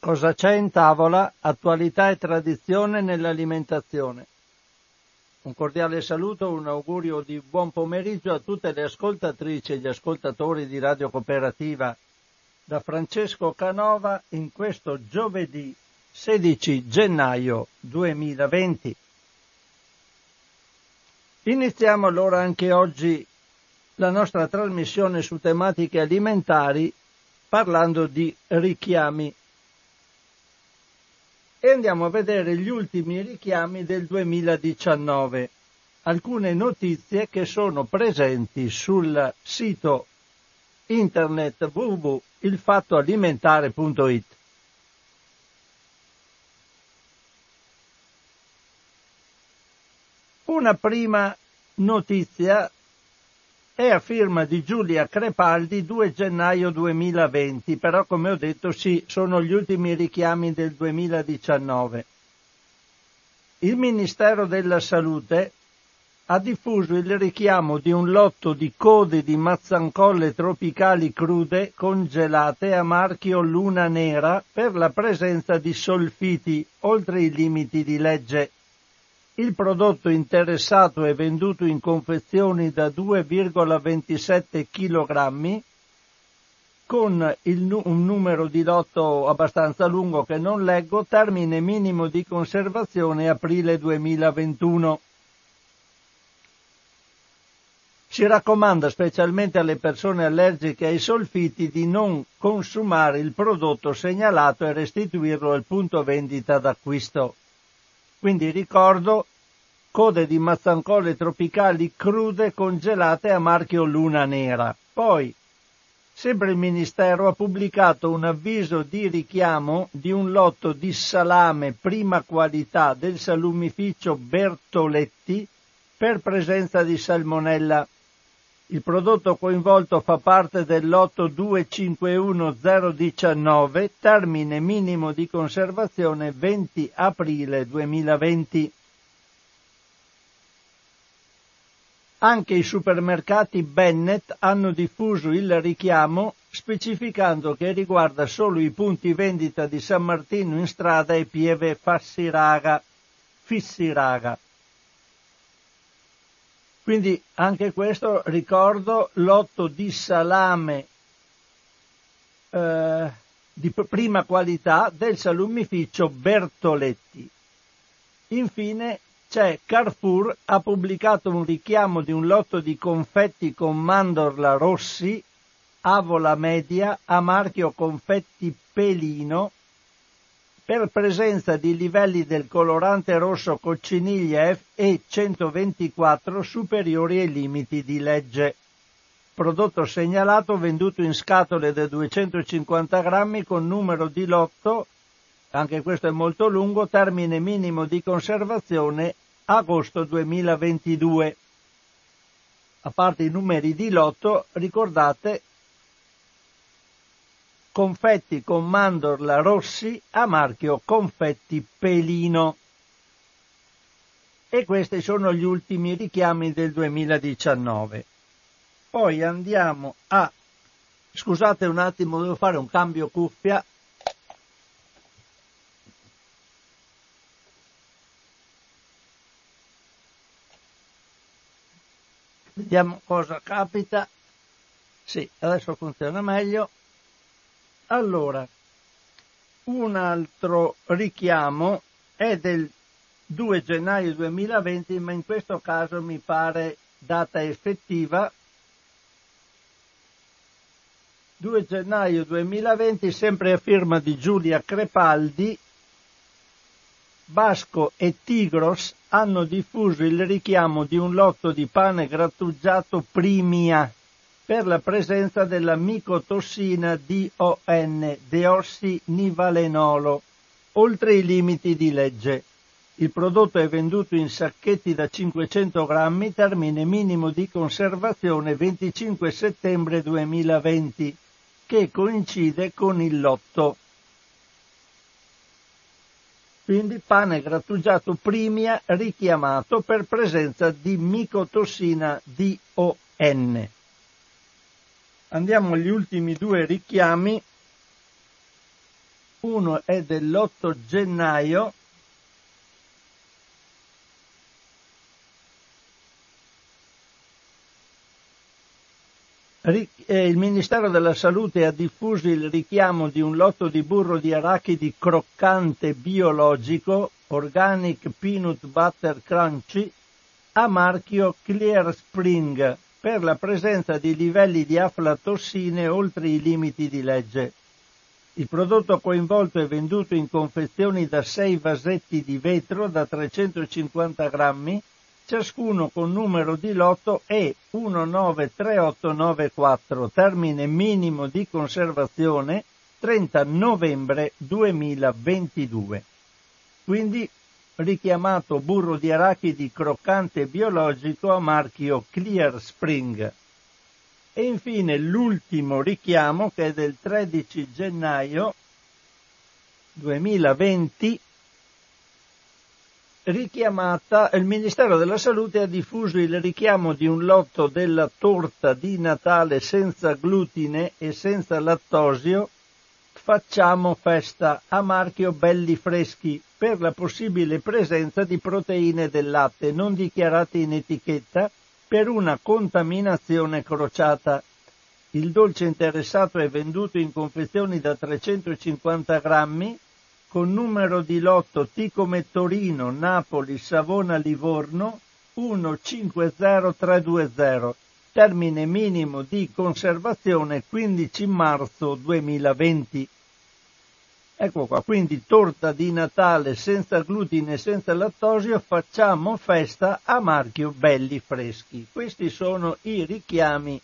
Cosa c'è in tavola? Attualità e tradizione nell'alimentazione. Un cordiale saluto, un augurio di buon pomeriggio a tutte le ascoltatrici e gli ascoltatori di Radio Cooperativa da Francesco Canova in questo giovedì 16 gennaio 2020. Iniziamo allora anche oggi la nostra trasmissione su tematiche alimentari parlando di richiami e andiamo a vedere gli ultimi richiami del 2019, alcune notizie che sono presenti sul sito internet www.ilfattoalimentare.it. Una prima notizia è a firma di Giulia Crepaldi 2 gennaio 2020, però come ho detto sì, sono gli ultimi richiami del 2019. Il Ministero della Salute ha diffuso il richiamo di un lotto di code di mazzancolle tropicali crude congelate a marchio Luna Nera per la presenza di solfiti oltre i limiti di legge. Il prodotto interessato è venduto in confezioni da 2,27 kg con il, un numero di lotto abbastanza lungo che non leggo, termine minimo di conservazione aprile 2021. Si raccomanda specialmente alle persone allergiche ai solfiti di non consumare il prodotto segnalato e restituirlo al punto vendita d'acquisto. Quindi ricordo code di mazzancolle tropicali crude congelate a marchio Luna Nera. Poi, sempre il Ministero ha pubblicato un avviso di richiamo di un lotto di salame prima qualità del salumificio Bertoletti per presenza di salmonella. Il prodotto coinvolto fa parte del lotto 251019, termine minimo di conservazione 20 aprile 2020. Anche i supermercati Bennett hanno diffuso il richiamo specificando che riguarda solo i punti vendita di San Martino in strada e Pieve Fassiraga, Fissiraga. Quindi anche questo ricordo lotto di salame eh, di prima qualità del salumificio Bertoletti. Infine c'è Carrefour ha pubblicato un richiamo di un lotto di confetti con mandorla rossi, avola media a marchio confetti pelino per presenza di livelli del colorante rosso cocciniglia e 124 superiori ai limiti di legge. Prodotto segnalato venduto in scatole da 250 grammi con numero di lotto, anche questo è molto lungo, termine minimo di conservazione agosto 2022. A parte i numeri di lotto, ricordate confetti con mandorla rossi a marchio confetti pelino. E questi sono gli ultimi richiami del 2019. Poi andiamo a... Scusate un attimo, devo fare un cambio cuffia. Vediamo cosa capita. Sì, adesso funziona meglio. Allora, un altro richiamo è del 2 gennaio 2020, ma in questo caso mi pare data effettiva. 2 gennaio 2020, sempre a firma di Giulia Crepaldi, Basco e Tigros hanno diffuso il richiamo di un lotto di pane grattugiato Primia per la presenza della micotossina DON, deossinivalenolo, oltre i limiti di legge. Il prodotto è venduto in sacchetti da 500 grammi, termine minimo di conservazione 25 settembre 2020, che coincide con il lotto. Quindi pane grattugiato primia richiamato per presenza di micotossina DON. Andiamo agli ultimi due richiami. uno è dell'8 gennaio il Ministero della Salute ha diffuso il richiamo di un lotto di burro di arachidi croccante biologico, Organic Peanut Butter Crunchy, a marchio Clear Spring per la presenza di livelli di aflatossine oltre i limiti di legge. Il prodotto coinvolto è venduto in confezioni da 6 vasetti di vetro da 350 grammi ciascuno con numero di lotto E 193894, termine minimo di conservazione 30 novembre 2022. Quindi richiamato burro di arachidi croccante biologico a marchio Clear Spring. E infine l'ultimo richiamo che è del 13 gennaio 2020 richiamata, il Ministero della Salute ha diffuso il richiamo di un lotto della torta di Natale senza glutine e senza lattosio Facciamo festa a marchio Belli Freschi per la possibile presenza di proteine del latte non dichiarate in etichetta per una contaminazione crociata. Il dolce interessato è venduto in confezioni da 350 grammi con numero di lotto T come Torino, Napoli, Savona, Livorno 150320, termine minimo di conservazione 15 marzo 2020. Ecco qua, quindi torta di Natale senza glutine e senza lattosio, facciamo festa a marchio belli freschi. Questi sono i richiami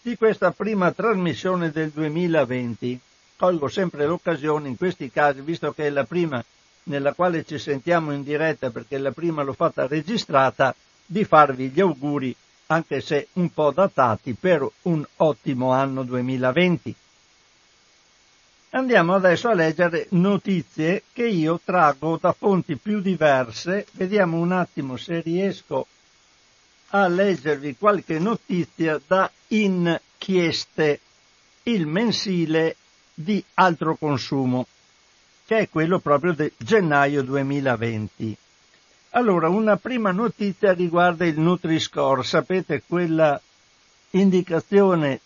di questa prima trasmissione del 2020 colgo sempre l'occasione in questi casi, visto che è la prima nella quale ci sentiamo in diretta perché la prima l'ho fatta registrata, di farvi gli auguri, anche se un po' datati, per un ottimo anno 2020. Andiamo adesso a leggere notizie che io traggo da fonti più diverse. Vediamo un attimo se riesco a leggervi qualche notizia da Inchieste, il mensile di altro consumo, che è quello proprio di gennaio 2020. Allora, una prima notizia riguarda il Nutri-Score, sapete quella indicazione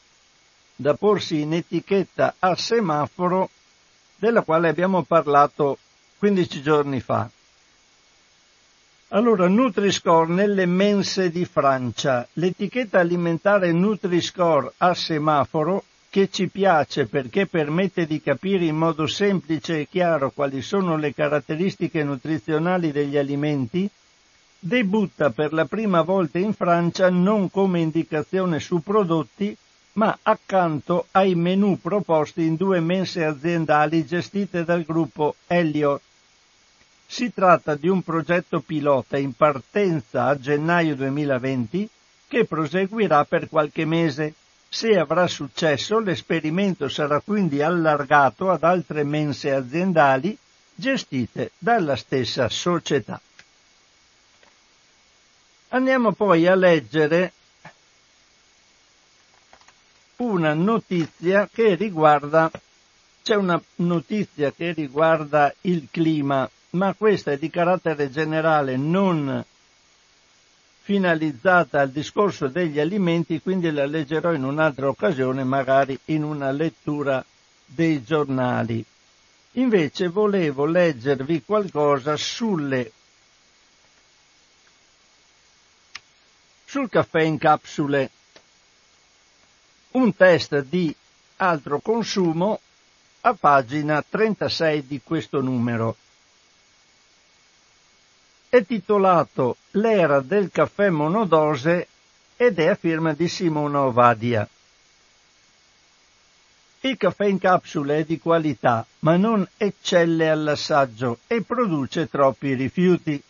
da porsi in etichetta a semaforo della quale abbiamo parlato 15 giorni fa. Allora, Nutri-Score nelle mense di Francia. L'etichetta alimentare Nutri-Score a semaforo che ci piace perché permette di capire in modo semplice e chiaro quali sono le caratteristiche nutrizionali degli alimenti, debutta per la prima volta in Francia non come indicazione su prodotti, ma accanto ai menù proposti in due mense aziendali gestite dal gruppo Elliott. Si tratta di un progetto pilota in partenza a gennaio 2020 che proseguirà per qualche mese se avrà successo, l'esperimento sarà quindi allargato ad altre mense aziendali gestite dalla stessa società. Andiamo poi a leggere una notizia che riguarda, c'è una notizia che riguarda il clima, ma questa è di carattere generale, non finalizzata al discorso degli alimenti, quindi la leggerò in un'altra occasione, magari in una lettura dei giornali. Invece volevo leggervi qualcosa sulle sul caffè in capsule. Un test di altro consumo a pagina 36 di questo numero è titolato L'era del caffè monodose ed è a firma di Simona Ovadia. Il caffè in capsule è di qualità, ma non eccelle all'assaggio e produce troppi rifiuti.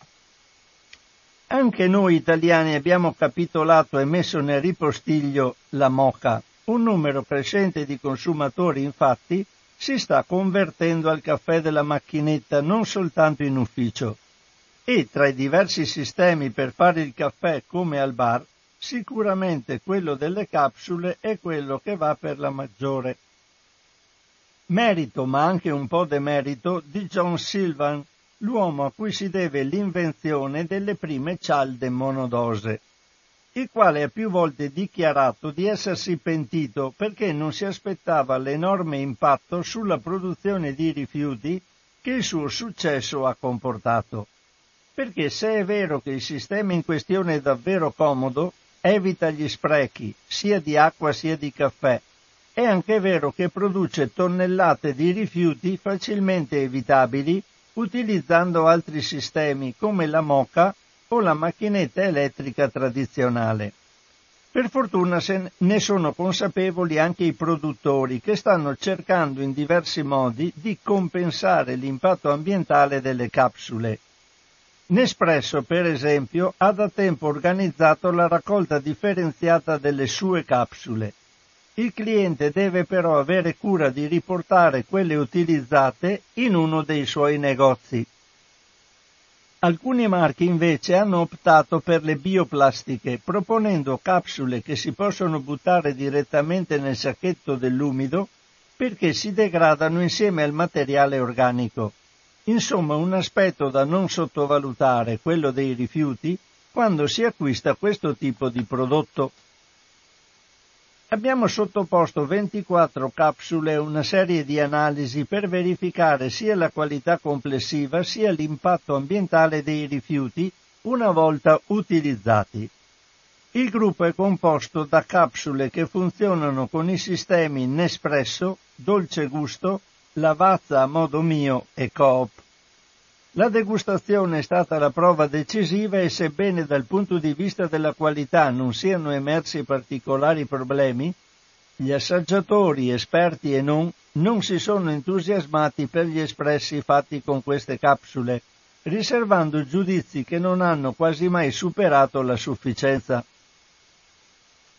Anche noi italiani abbiamo capitolato e messo nel ripostiglio la moca. Un numero crescente di consumatori, infatti, si sta convertendo al caffè della macchinetta non soltanto in ufficio, e tra i diversi sistemi per fare il caffè come al bar, sicuramente quello delle capsule è quello che va per la maggiore. Merito, ma anche un po' demerito, di John Sylvan, l'uomo a cui si deve l'invenzione delle prime cialde monodose, il quale ha più volte dichiarato di essersi pentito perché non si aspettava l'enorme impatto sulla produzione di rifiuti che il suo successo ha comportato. Perché se è vero che il sistema in questione è davvero comodo, evita gli sprechi, sia di acqua sia di caffè, è anche vero che produce tonnellate di rifiuti facilmente evitabili utilizzando altri sistemi come la moca o la macchinetta elettrica tradizionale. Per fortuna se ne sono consapevoli anche i produttori che stanno cercando in diversi modi di compensare l'impatto ambientale delle capsule. Nespresso, per esempio, ha da tempo organizzato la raccolta differenziata delle sue capsule. Il cliente deve però avere cura di riportare quelle utilizzate in uno dei suoi negozi. Alcuni marchi invece hanno optato per le bioplastiche, proponendo capsule che si possono buttare direttamente nel sacchetto dell'umido perché si degradano insieme al materiale organico. Insomma, un aspetto da non sottovalutare, quello dei rifiuti, quando si acquista questo tipo di prodotto. Abbiamo sottoposto 24 capsule a una serie di analisi per verificare sia la qualità complessiva sia l'impatto ambientale dei rifiuti una volta utilizzati. Il gruppo è composto da capsule che funzionano con i sistemi Nespresso, Dolce Gusto, Lavazza a modo mio e Coop. La degustazione è stata la prova decisiva e sebbene dal punto di vista della qualità non siano emersi particolari problemi, gli assaggiatori, esperti e non, non si sono entusiasmati per gli espressi fatti con queste capsule, riservando giudizi che non hanno quasi mai superato la sufficienza.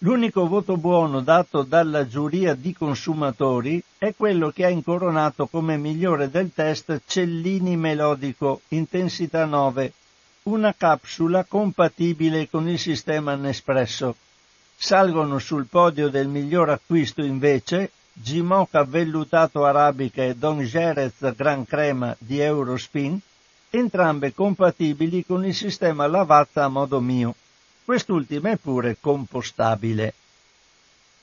L'unico voto buono dato dalla giuria di consumatori è quello che ha incoronato come migliore del test Cellini Melodico Intensità 9, una capsula compatibile con il sistema Nespresso. Salgono sul podio del miglior acquisto invece Gimoca Vellutato Arabica e Don Jerez Gran Crema di Eurospin, entrambe compatibili con il sistema Lavazza a modo mio. Quest'ultima è pure compostabile.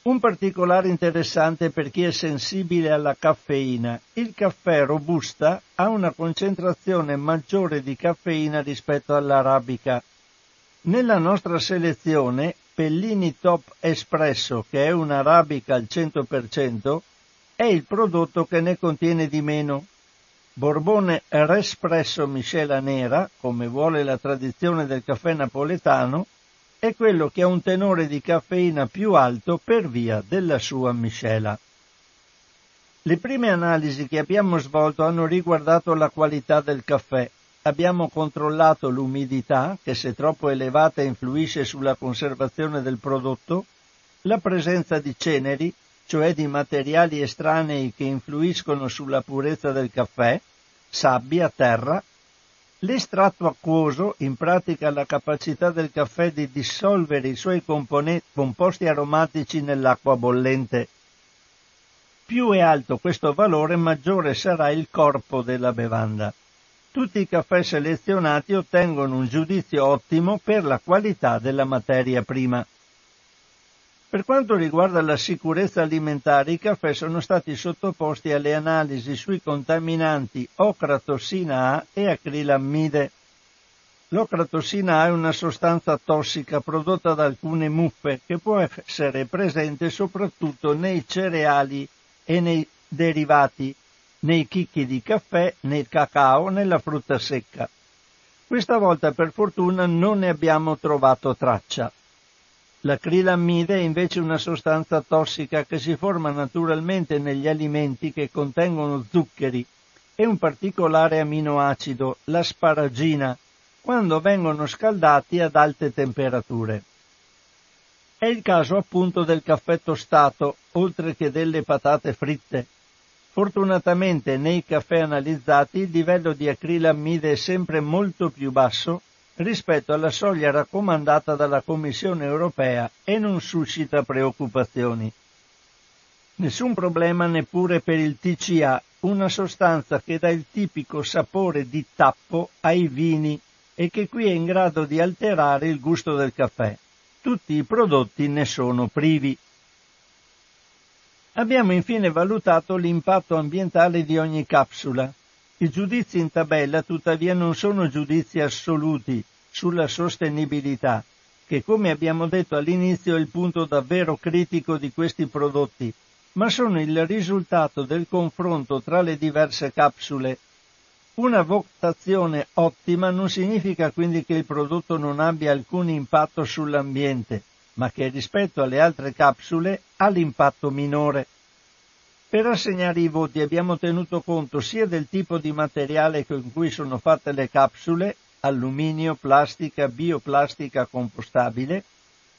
Un particolare interessante per chi è sensibile alla caffeina. Il caffè robusta ha una concentrazione maggiore di caffeina rispetto all'arabica. Nella nostra selezione, Pellini Top Espresso, che è un'arabica al 100%, è il prodotto che ne contiene di meno. Borbone Respresso miscela nera, come vuole la tradizione del caffè napoletano, è quello che ha un tenore di caffeina più alto per via della sua miscela. Le prime analisi che abbiamo svolto hanno riguardato la qualità del caffè. Abbiamo controllato l'umidità, che se troppo elevata influisce sulla conservazione del prodotto, la presenza di ceneri, cioè di materiali estranei che influiscono sulla purezza del caffè, sabbia, terra L'estratto acquoso, in pratica la capacità del caffè di dissolvere i suoi composti aromatici nell'acqua bollente. Più è alto questo valore, maggiore sarà il corpo della bevanda. Tutti i caffè selezionati ottengono un giudizio ottimo per la qualità della materia prima. Per quanto riguarda la sicurezza alimentare, i caffè sono stati sottoposti alle analisi sui contaminanti ocratossina A e acrilammide. L'ocratossina A è una sostanza tossica prodotta da alcune muffe che può essere presente soprattutto nei cereali e nei derivati, nei chicchi di caffè, nel cacao, nella frutta secca. Questa volta per fortuna non ne abbiamo trovato traccia. L'acrilammide è invece una sostanza tossica che si forma naturalmente negli alimenti che contengono zuccheri e un particolare aminoacido, l'asparagina, quando vengono scaldati ad alte temperature. È il caso appunto del caffè tostato, oltre che delle patate fritte. Fortunatamente nei caffè analizzati il livello di acrilammide è sempre molto più basso rispetto alla soglia raccomandata dalla Commissione europea e non suscita preoccupazioni. Nessun problema neppure per il TCA, una sostanza che dà il tipico sapore di tappo ai vini e che qui è in grado di alterare il gusto del caffè. Tutti i prodotti ne sono privi. Abbiamo infine valutato l'impatto ambientale di ogni capsula. I giudizi in tabella tuttavia non sono giudizi assoluti sulla sostenibilità, che come abbiamo detto all'inizio è il punto davvero critico di questi prodotti, ma sono il risultato del confronto tra le diverse capsule. Una votazione ottima non significa quindi che il prodotto non abbia alcun impatto sull'ambiente, ma che rispetto alle altre capsule ha l'impatto minore. Per assegnare i voti abbiamo tenuto conto sia del tipo di materiale con cui sono fatte le capsule, alluminio, plastica, bioplastica compostabile,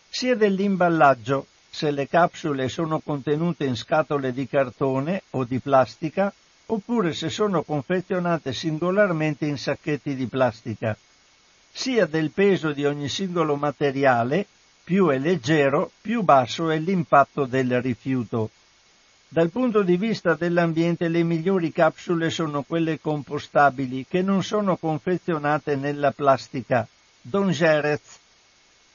sia dell'imballaggio, se le capsule sono contenute in scatole di cartone o di plastica, oppure se sono confezionate singolarmente in sacchetti di plastica, sia del peso di ogni singolo materiale, più è leggero, più basso è l'impatto del rifiuto. Dal punto di vista dell'ambiente le migliori capsule sono quelle compostabili che non sono confezionate nella plastica, Don Jerez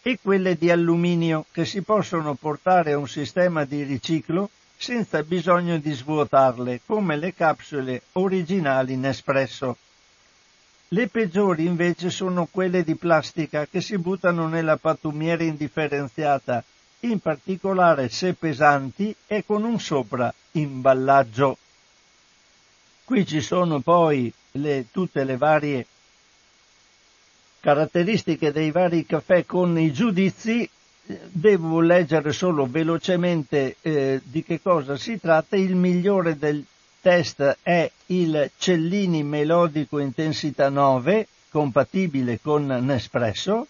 e quelle di alluminio che si possono portare a un sistema di riciclo senza bisogno di svuotarle, come le capsule originali Nespresso. Le peggiori invece sono quelle di plastica che si buttano nella pattumiera indifferenziata, in particolare se pesanti e con un sopra imballaggio. Qui ci sono poi le, tutte le varie caratteristiche dei vari caffè con i giudizi, devo leggere solo velocemente eh, di che cosa si tratta. Il migliore del test è il Cellini Melodico Intensità 9, compatibile con Nespresso.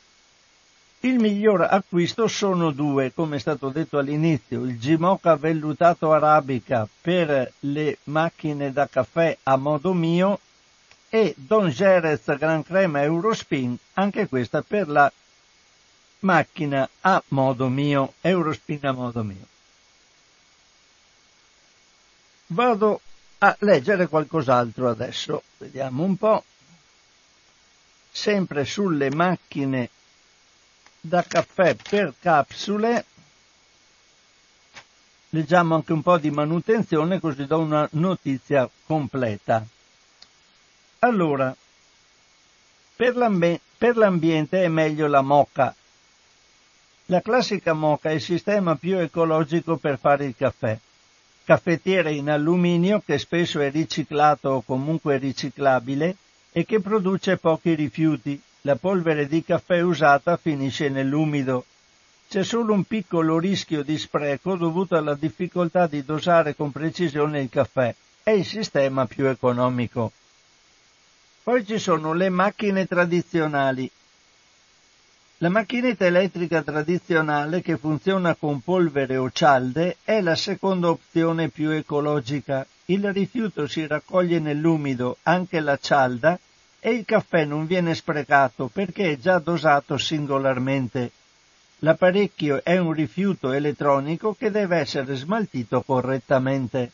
Il miglior acquisto sono due, come è stato detto all'inizio, il Gimoca Vellutato Arabica per le macchine da caffè a modo mio e Don Jerez Gran Crema Eurospin, anche questa per la macchina a modo mio, Eurospin a modo mio. Vado a leggere qualcos'altro adesso, vediamo un po', sempre sulle macchine da caffè per capsule, leggiamo anche un po' di manutenzione così do una notizia completa. Allora, per, l'ambi- per l'ambiente è meglio la moca. La classica moca è il sistema più ecologico per fare il caffè. Caffettiere in alluminio che spesso è riciclato o comunque riciclabile e che produce pochi rifiuti. La polvere di caffè usata finisce nell'umido. C'è solo un piccolo rischio di spreco dovuto alla difficoltà di dosare con precisione il caffè. È il sistema più economico. Poi ci sono le macchine tradizionali. La macchinetta elettrica tradizionale che funziona con polvere o cialde è la seconda opzione più ecologica. Il rifiuto si raccoglie nell'umido, anche la cialda, e il caffè non viene sprecato perché è già dosato singolarmente. L'apparecchio è un rifiuto elettronico che deve essere smaltito correttamente.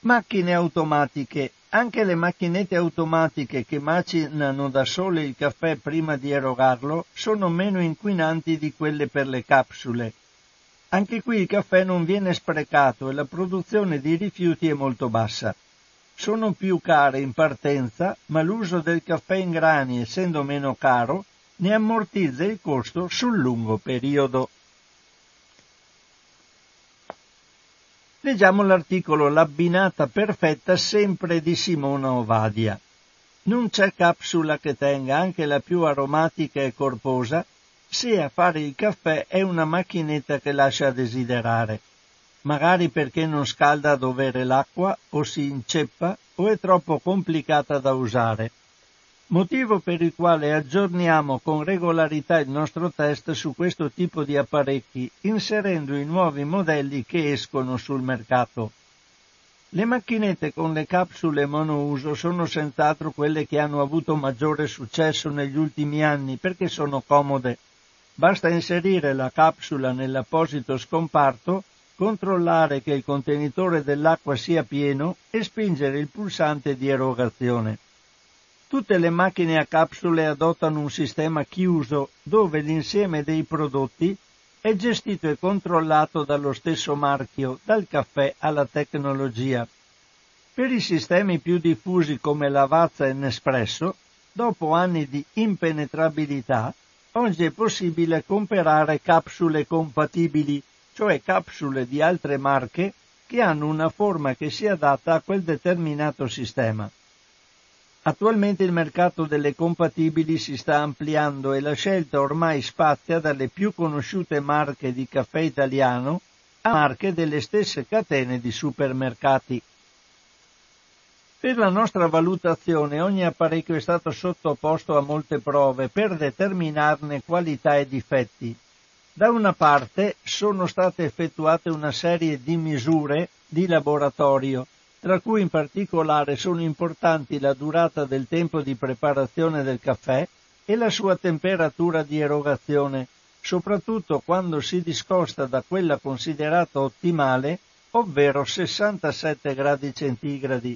Macchine automatiche. Anche le macchinette automatiche che macinano da sole il caffè prima di erogarlo sono meno inquinanti di quelle per le capsule. Anche qui il caffè non viene sprecato e la produzione di rifiuti è molto bassa. Sono più care in partenza, ma l'uso del caffè in grani essendo meno caro ne ammortizza il costo sul lungo periodo. Leggiamo l'articolo L'abbinata perfetta sempre di Simona Ovadia. Non c'è capsula che tenga anche la più aromatica e corposa se a fare il caffè è una macchinetta che lascia desiderare, magari perché non scalda a dovere l'acqua o si inceppa o è troppo complicata da usare motivo per il quale aggiorniamo con regolarità il nostro test su questo tipo di apparecchi, inserendo i nuovi modelli che escono sul mercato. Le macchinette con le capsule monouso sono senz'altro quelle che hanno avuto maggiore successo negli ultimi anni perché sono comode. Basta inserire la capsula nell'apposito scomparto controllare che il contenitore dell'acqua sia pieno e spingere il pulsante di erogazione. Tutte le macchine a capsule adottano un sistema chiuso dove l'insieme dei prodotti è gestito e controllato dallo stesso marchio, dal caffè alla tecnologia. Per i sistemi più diffusi come Lavazza e Nespresso, dopo anni di impenetrabilità, oggi è possibile comprare capsule compatibili, cioè capsule di altre marche che hanno una forma che si adatta a quel determinato sistema. Attualmente il mercato delle compatibili si sta ampliando e la scelta ormai spazia dalle più conosciute marche di caffè italiano a marche delle stesse catene di supermercati. Per la nostra valutazione ogni apparecchio è stato sottoposto a molte prove per determinarne qualità e difetti. Da una parte sono state effettuate una serie di misure di laboratorio tra cui in particolare sono importanti la durata del tempo di preparazione del caffè e la sua temperatura di erogazione, soprattutto quando si discosta da quella considerata ottimale, ovvero 67 gradi centigradi.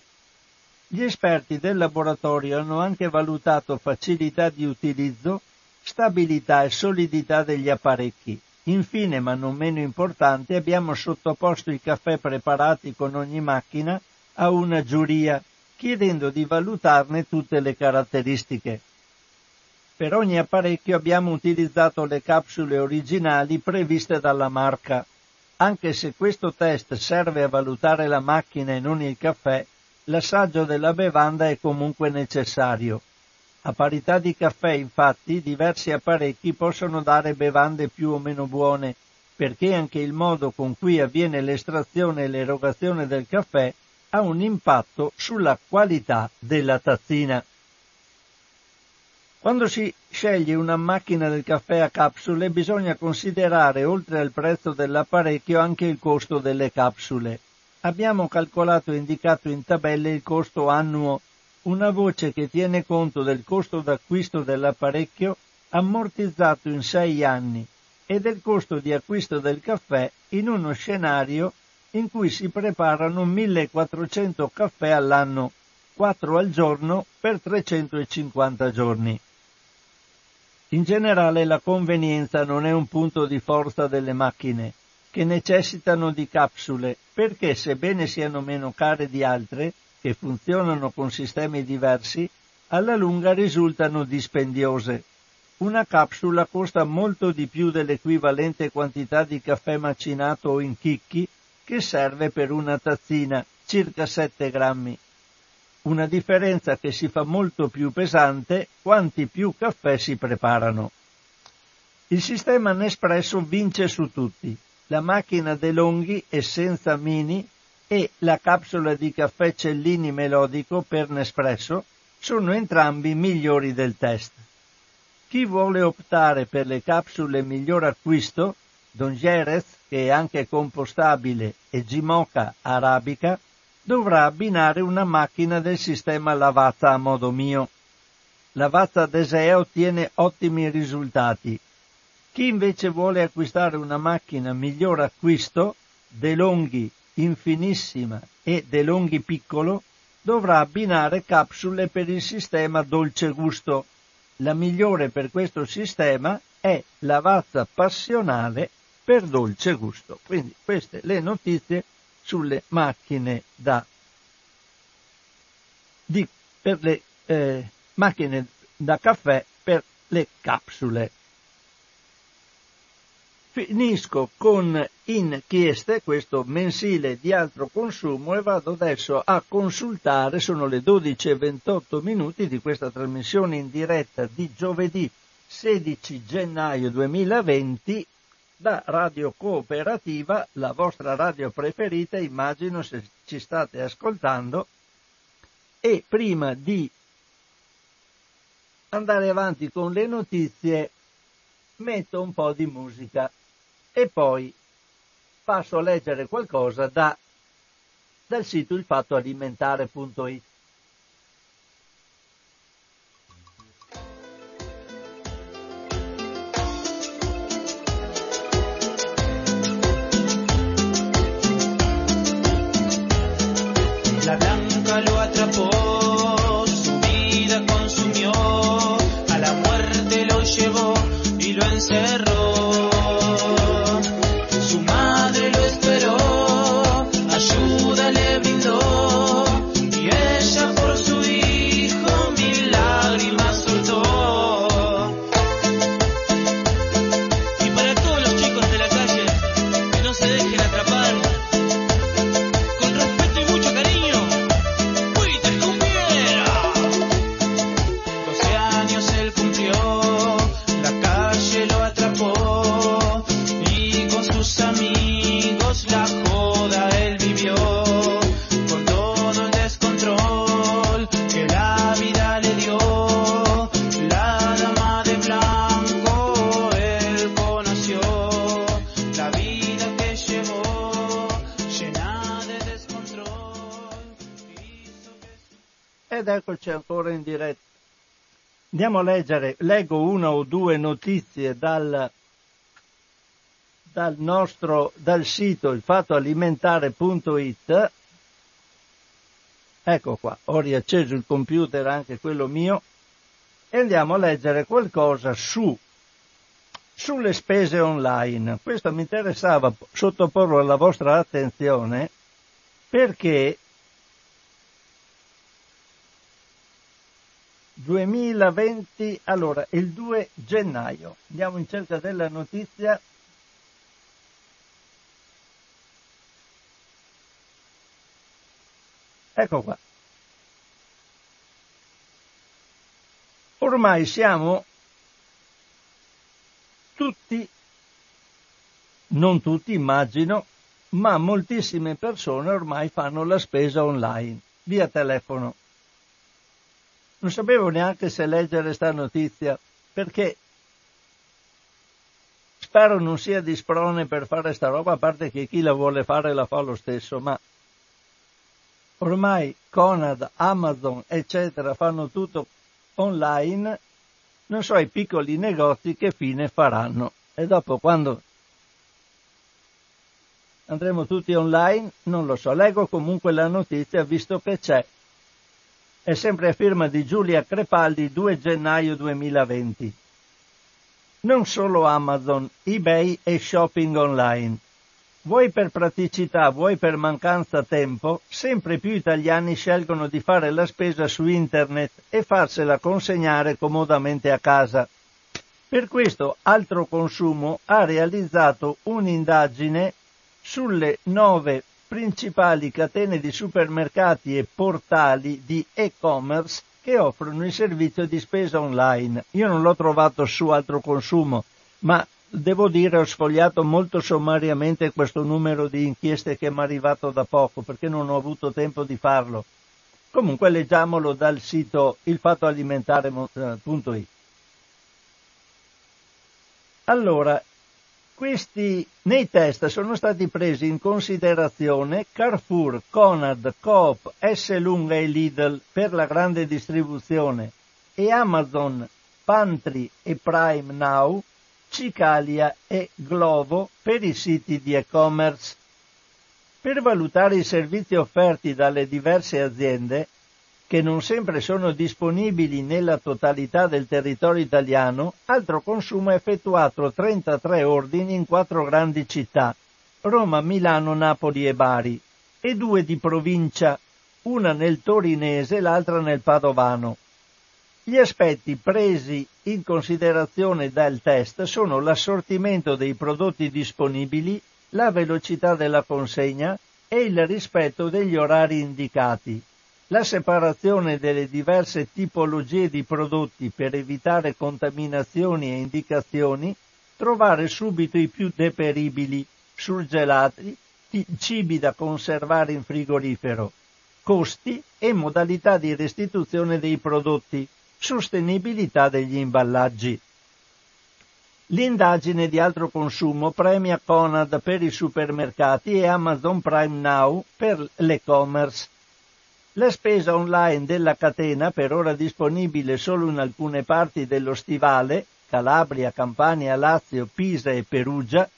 Gli esperti del laboratorio hanno anche valutato facilità di utilizzo, stabilità e solidità degli apparecchi. Infine, ma non meno importante, abbiamo sottoposto i caffè preparati con ogni macchina a una giuria, chiedendo di valutarne tutte le caratteristiche. Per ogni apparecchio abbiamo utilizzato le capsule originali previste dalla marca. Anche se questo test serve a valutare la macchina e non il caffè, l'assaggio della bevanda è comunque necessario. A parità di caffè, infatti, diversi apparecchi possono dare bevande più o meno buone, perché anche il modo con cui avviene l'estrazione e l'erogazione del caffè ha un impatto sulla qualità della tazzina. Quando si sceglie una macchina del caffè a capsule bisogna considerare oltre al prezzo dell'apparecchio anche il costo delle capsule. Abbiamo calcolato e indicato in tabelle il costo annuo, una voce che tiene conto del costo d'acquisto dell'apparecchio ammortizzato in sei anni e del costo di acquisto del caffè in uno scenario in cui si preparano 1400 caffè all'anno, 4 al giorno per 350 giorni. In generale la convenienza non è un punto di forza delle macchine, che necessitano di capsule, perché sebbene siano meno care di altre, che funzionano con sistemi diversi, alla lunga risultano dispendiose. Una capsula costa molto di più dell'equivalente quantità di caffè macinato in chicchi che serve per una tazzina, circa 7 grammi. Una differenza che si fa molto più pesante quanti più caffè si preparano. Il sistema Nespresso vince su tutti. La macchina DeLonghi Essenza Mini e la capsula di caffè Cellini Melodico per Nespresso sono entrambi migliori del test. Chi vuole optare per le capsule miglior acquisto Don Jerez, che è anche compostabile, e Gimoca arabica, dovrà abbinare una macchina del sistema Lavazza a modo mio. Lavazza Desea ottiene ottimi risultati. Chi invece vuole acquistare una macchina miglior acquisto, De Longhi infinissima e De Longhi piccolo, dovrà abbinare capsule per il sistema dolce gusto. La migliore per questo sistema è Lavazza passionale per dolce gusto. Quindi queste le notizie sulle macchine da di, per le eh, macchine da caffè per le capsule. Finisco con inchieste, questo mensile di altro consumo e vado adesso a consultare, sono le 12 e 28 minuti di questa trasmissione in diretta di giovedì 16 gennaio 2020 da Radio Cooperativa, la vostra radio preferita, immagino se ci state ascoltando, e prima di andare avanti con le notizie metto un po' di musica e poi passo a leggere qualcosa da, dal sito ilfattoalimentare.it. eccoci ancora in diretta. Andiamo a leggere, leggo una o due notizie dal, dal nostro, dal sito ilfattoalimentare.it. Ecco qua, ho riacceso il computer, anche quello mio, e andiamo a leggere qualcosa su, sulle spese online. Questo mi interessava sottoporlo alla vostra attenzione perché 2020, allora, il 2 gennaio. Andiamo in cerca della notizia. Ecco qua. Ormai siamo tutti, non tutti immagino, ma moltissime persone ormai fanno la spesa online, via telefono. Non sapevo neanche se leggere sta notizia, perché spero non sia di sprone per fare sta roba, a parte che chi la vuole fare la fa lo stesso, ma ormai Conad, Amazon, eccetera, fanno tutto online, non so i piccoli negozi che fine faranno. E dopo quando andremo tutti online, non lo so, leggo comunque la notizia visto che c'è è sempre a firma di Giulia Crepaldi 2 gennaio 2020. Non solo Amazon, eBay e shopping online. Vuoi per praticità, vuoi per mancanza tempo, sempre più italiani scelgono di fare la spesa su internet e farsela consegnare comodamente a casa. Per questo Altro Consumo ha realizzato un'indagine sulle nove principali catene di supermercati e portali di e-commerce che offrono il servizio di spesa online. Io non l'ho trovato su altro consumo, ma devo dire ho sfogliato molto sommariamente questo numero di inchieste che mi è arrivato da poco perché non ho avuto tempo di farlo. Comunque leggiamolo dal sito ilfattoalimentare.it. Allora, questi, nei test sono stati presi in considerazione Carrefour, Conad, Coop, S. Lunga e Lidl per la grande distribuzione e Amazon, Pantry e Prime Now, Cicalia e Glovo per i siti di e-commerce. Per valutare i servizi offerti dalle diverse aziende che non sempre sono disponibili nella totalità del territorio italiano, altro consumo ha effettuato 33 ordini in quattro grandi città, Roma, Milano, Napoli e Bari, e due di provincia, una nel torinese e l'altra nel padovano. Gli aspetti presi in considerazione dal test sono l'assortimento dei prodotti disponibili, la velocità della consegna e il rispetto degli orari indicati la separazione delle diverse tipologie di prodotti per evitare contaminazioni e indicazioni, trovare subito i più deperibili, surgelati, cibi da conservare in frigorifero, costi e modalità di restituzione dei prodotti, sostenibilità degli imballaggi. L'indagine di altro consumo premia Conad per i supermercati e Amazon Prime Now per l'e-commerce la spesa online della catena, per ora disponibile solo in alcune parti dello stivale, Calabria, Campania, Lazio, Pisa e Perugia,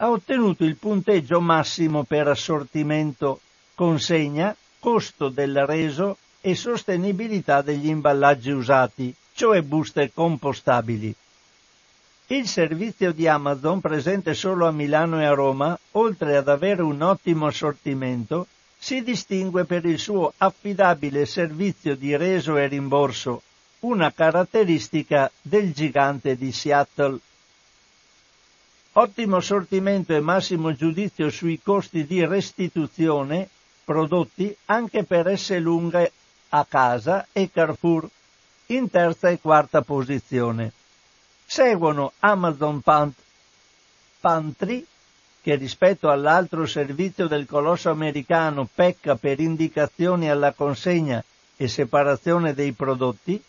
ha ottenuto il punteggio massimo per assortimento, consegna, costo del reso, e sostenibilità degli imballaggi usati, cioè buste compostabili. Il servizio di Amazon, presente solo a Milano e a Roma, oltre ad avere un ottimo assortimento, si distingue per il suo affidabile servizio di reso e rimborso, una caratteristica del gigante di Seattle. Ottimo assortimento e massimo giudizio sui costi di restituzione prodotti anche per S lunghe a casa e Carrefour in terza e quarta posizione. Seguono Amazon Pantry, che rispetto all'altro servizio del colosso americano pecca per indicazioni alla consegna e separazione dei prodotti,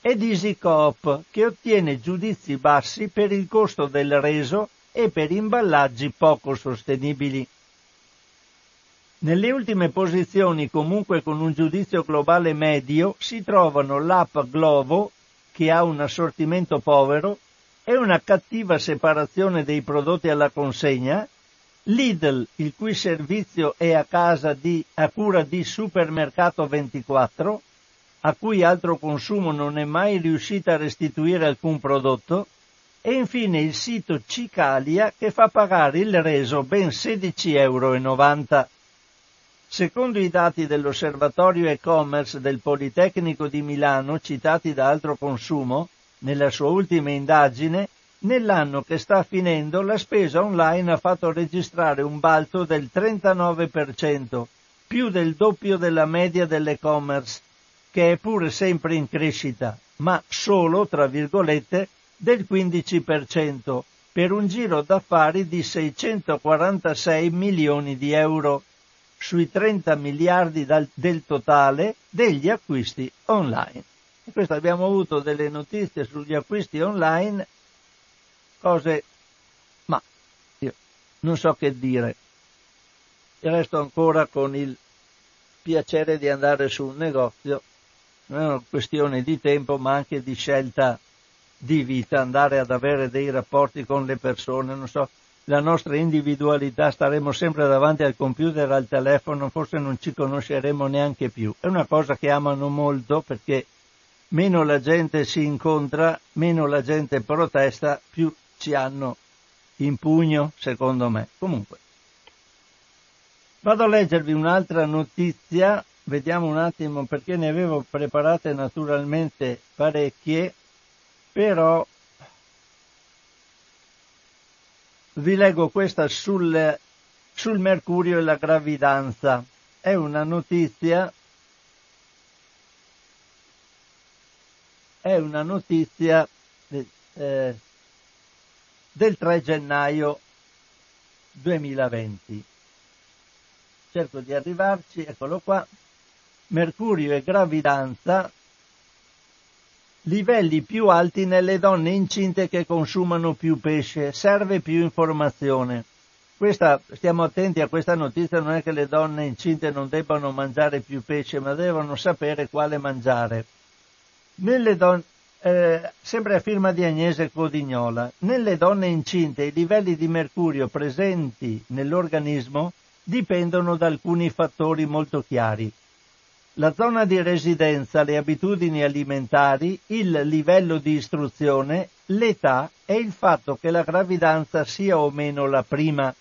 ed EasyCoop, che ottiene giudizi bassi per il costo del reso e per imballaggi poco sostenibili. Nelle ultime posizioni, comunque con un giudizio globale medio, si trovano l'app Glovo, che ha un assortimento povero e una cattiva separazione dei prodotti alla consegna, Lidl, il cui servizio è a, casa di, a cura di Supermercato 24, a cui altro consumo non è mai riuscita a restituire alcun prodotto, e infine il sito Cicalia che fa pagare il reso ben 16,90 euro. Secondo i dati dell'Osservatorio e-commerce del Politecnico di Milano citati da Altro Consumo, nella sua ultima indagine, nell'anno che sta finendo la spesa online ha fatto registrare un balzo del 39%, più del doppio della media dell'e-commerce, che è pure sempre in crescita, ma solo, tra virgolette, del 15%, per un giro d'affari di 646 milioni di euro sui 30 miliardi del totale degli acquisti online. Questo abbiamo avuto delle notizie sugli acquisti online, cose, ma io non so che dire. E resto ancora con il piacere di andare su un negozio, non è una questione di tempo ma anche di scelta di vita, andare ad avere dei rapporti con le persone, non so, la nostra individualità, staremo sempre davanti al computer, al telefono, forse non ci conosceremo neanche più. È una cosa che amano molto perché meno la gente si incontra, meno la gente protesta, più ci hanno in pugno, secondo me. Comunque. Vado a leggervi un'altra notizia, vediamo un attimo perché ne avevo preparate naturalmente parecchie, però vi leggo questa sul, sul mercurio e la gravidanza. È una notizia è una notizia eh, del 3 gennaio 2020. Cerco di arrivarci, eccolo qua. Mercurio e gravidanza livelli più alti nelle donne incinte che consumano più pesce, serve più informazione. Questa, stiamo attenti a questa notizia, non è che le donne incinte non debbano mangiare più pesce, ma devono sapere quale mangiare. Nelle donne, eh, sempre a firma di Agnese Codignola, nelle donne incinte i livelli di mercurio presenti nell'organismo dipendono da alcuni fattori molto chiari la zona di residenza, le abitudini alimentari, il livello di istruzione, l'età e il fatto che la gravidanza sia o meno la prima.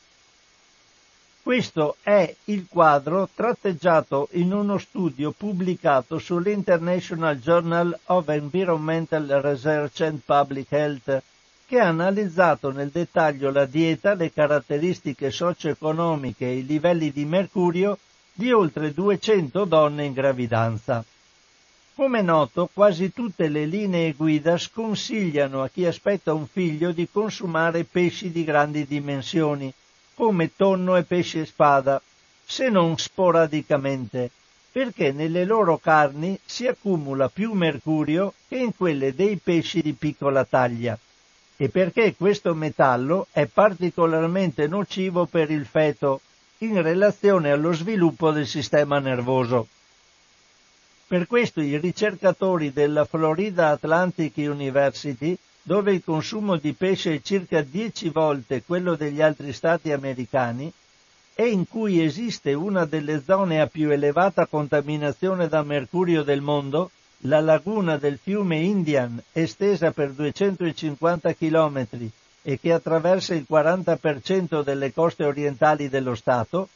Questo è il quadro tratteggiato in uno studio pubblicato sull'International Journal of Environmental Research and Public Health, che ha analizzato nel dettaglio la dieta, le caratteristiche socio-economiche e i livelli di mercurio di oltre 200 donne in gravidanza. Come noto, quasi tutte le linee guida sconsigliano a chi aspetta un figlio di consumare pesci di grandi dimensioni, come tonno e pesce spada, se non sporadicamente, perché nelle loro carni si accumula più mercurio che in quelle dei pesci di piccola taglia e perché questo metallo è particolarmente nocivo per il feto, in relazione allo sviluppo del sistema nervoso. Per questo i ricercatori della Florida Atlantic University, dove il consumo di pesce è circa 10 volte quello degli altri stati americani, e in cui esiste una delle zone a più elevata contaminazione da mercurio del mondo, la laguna del fiume Indian, estesa per 250 km e che attraversa il 40% delle coste orientali dello Stato,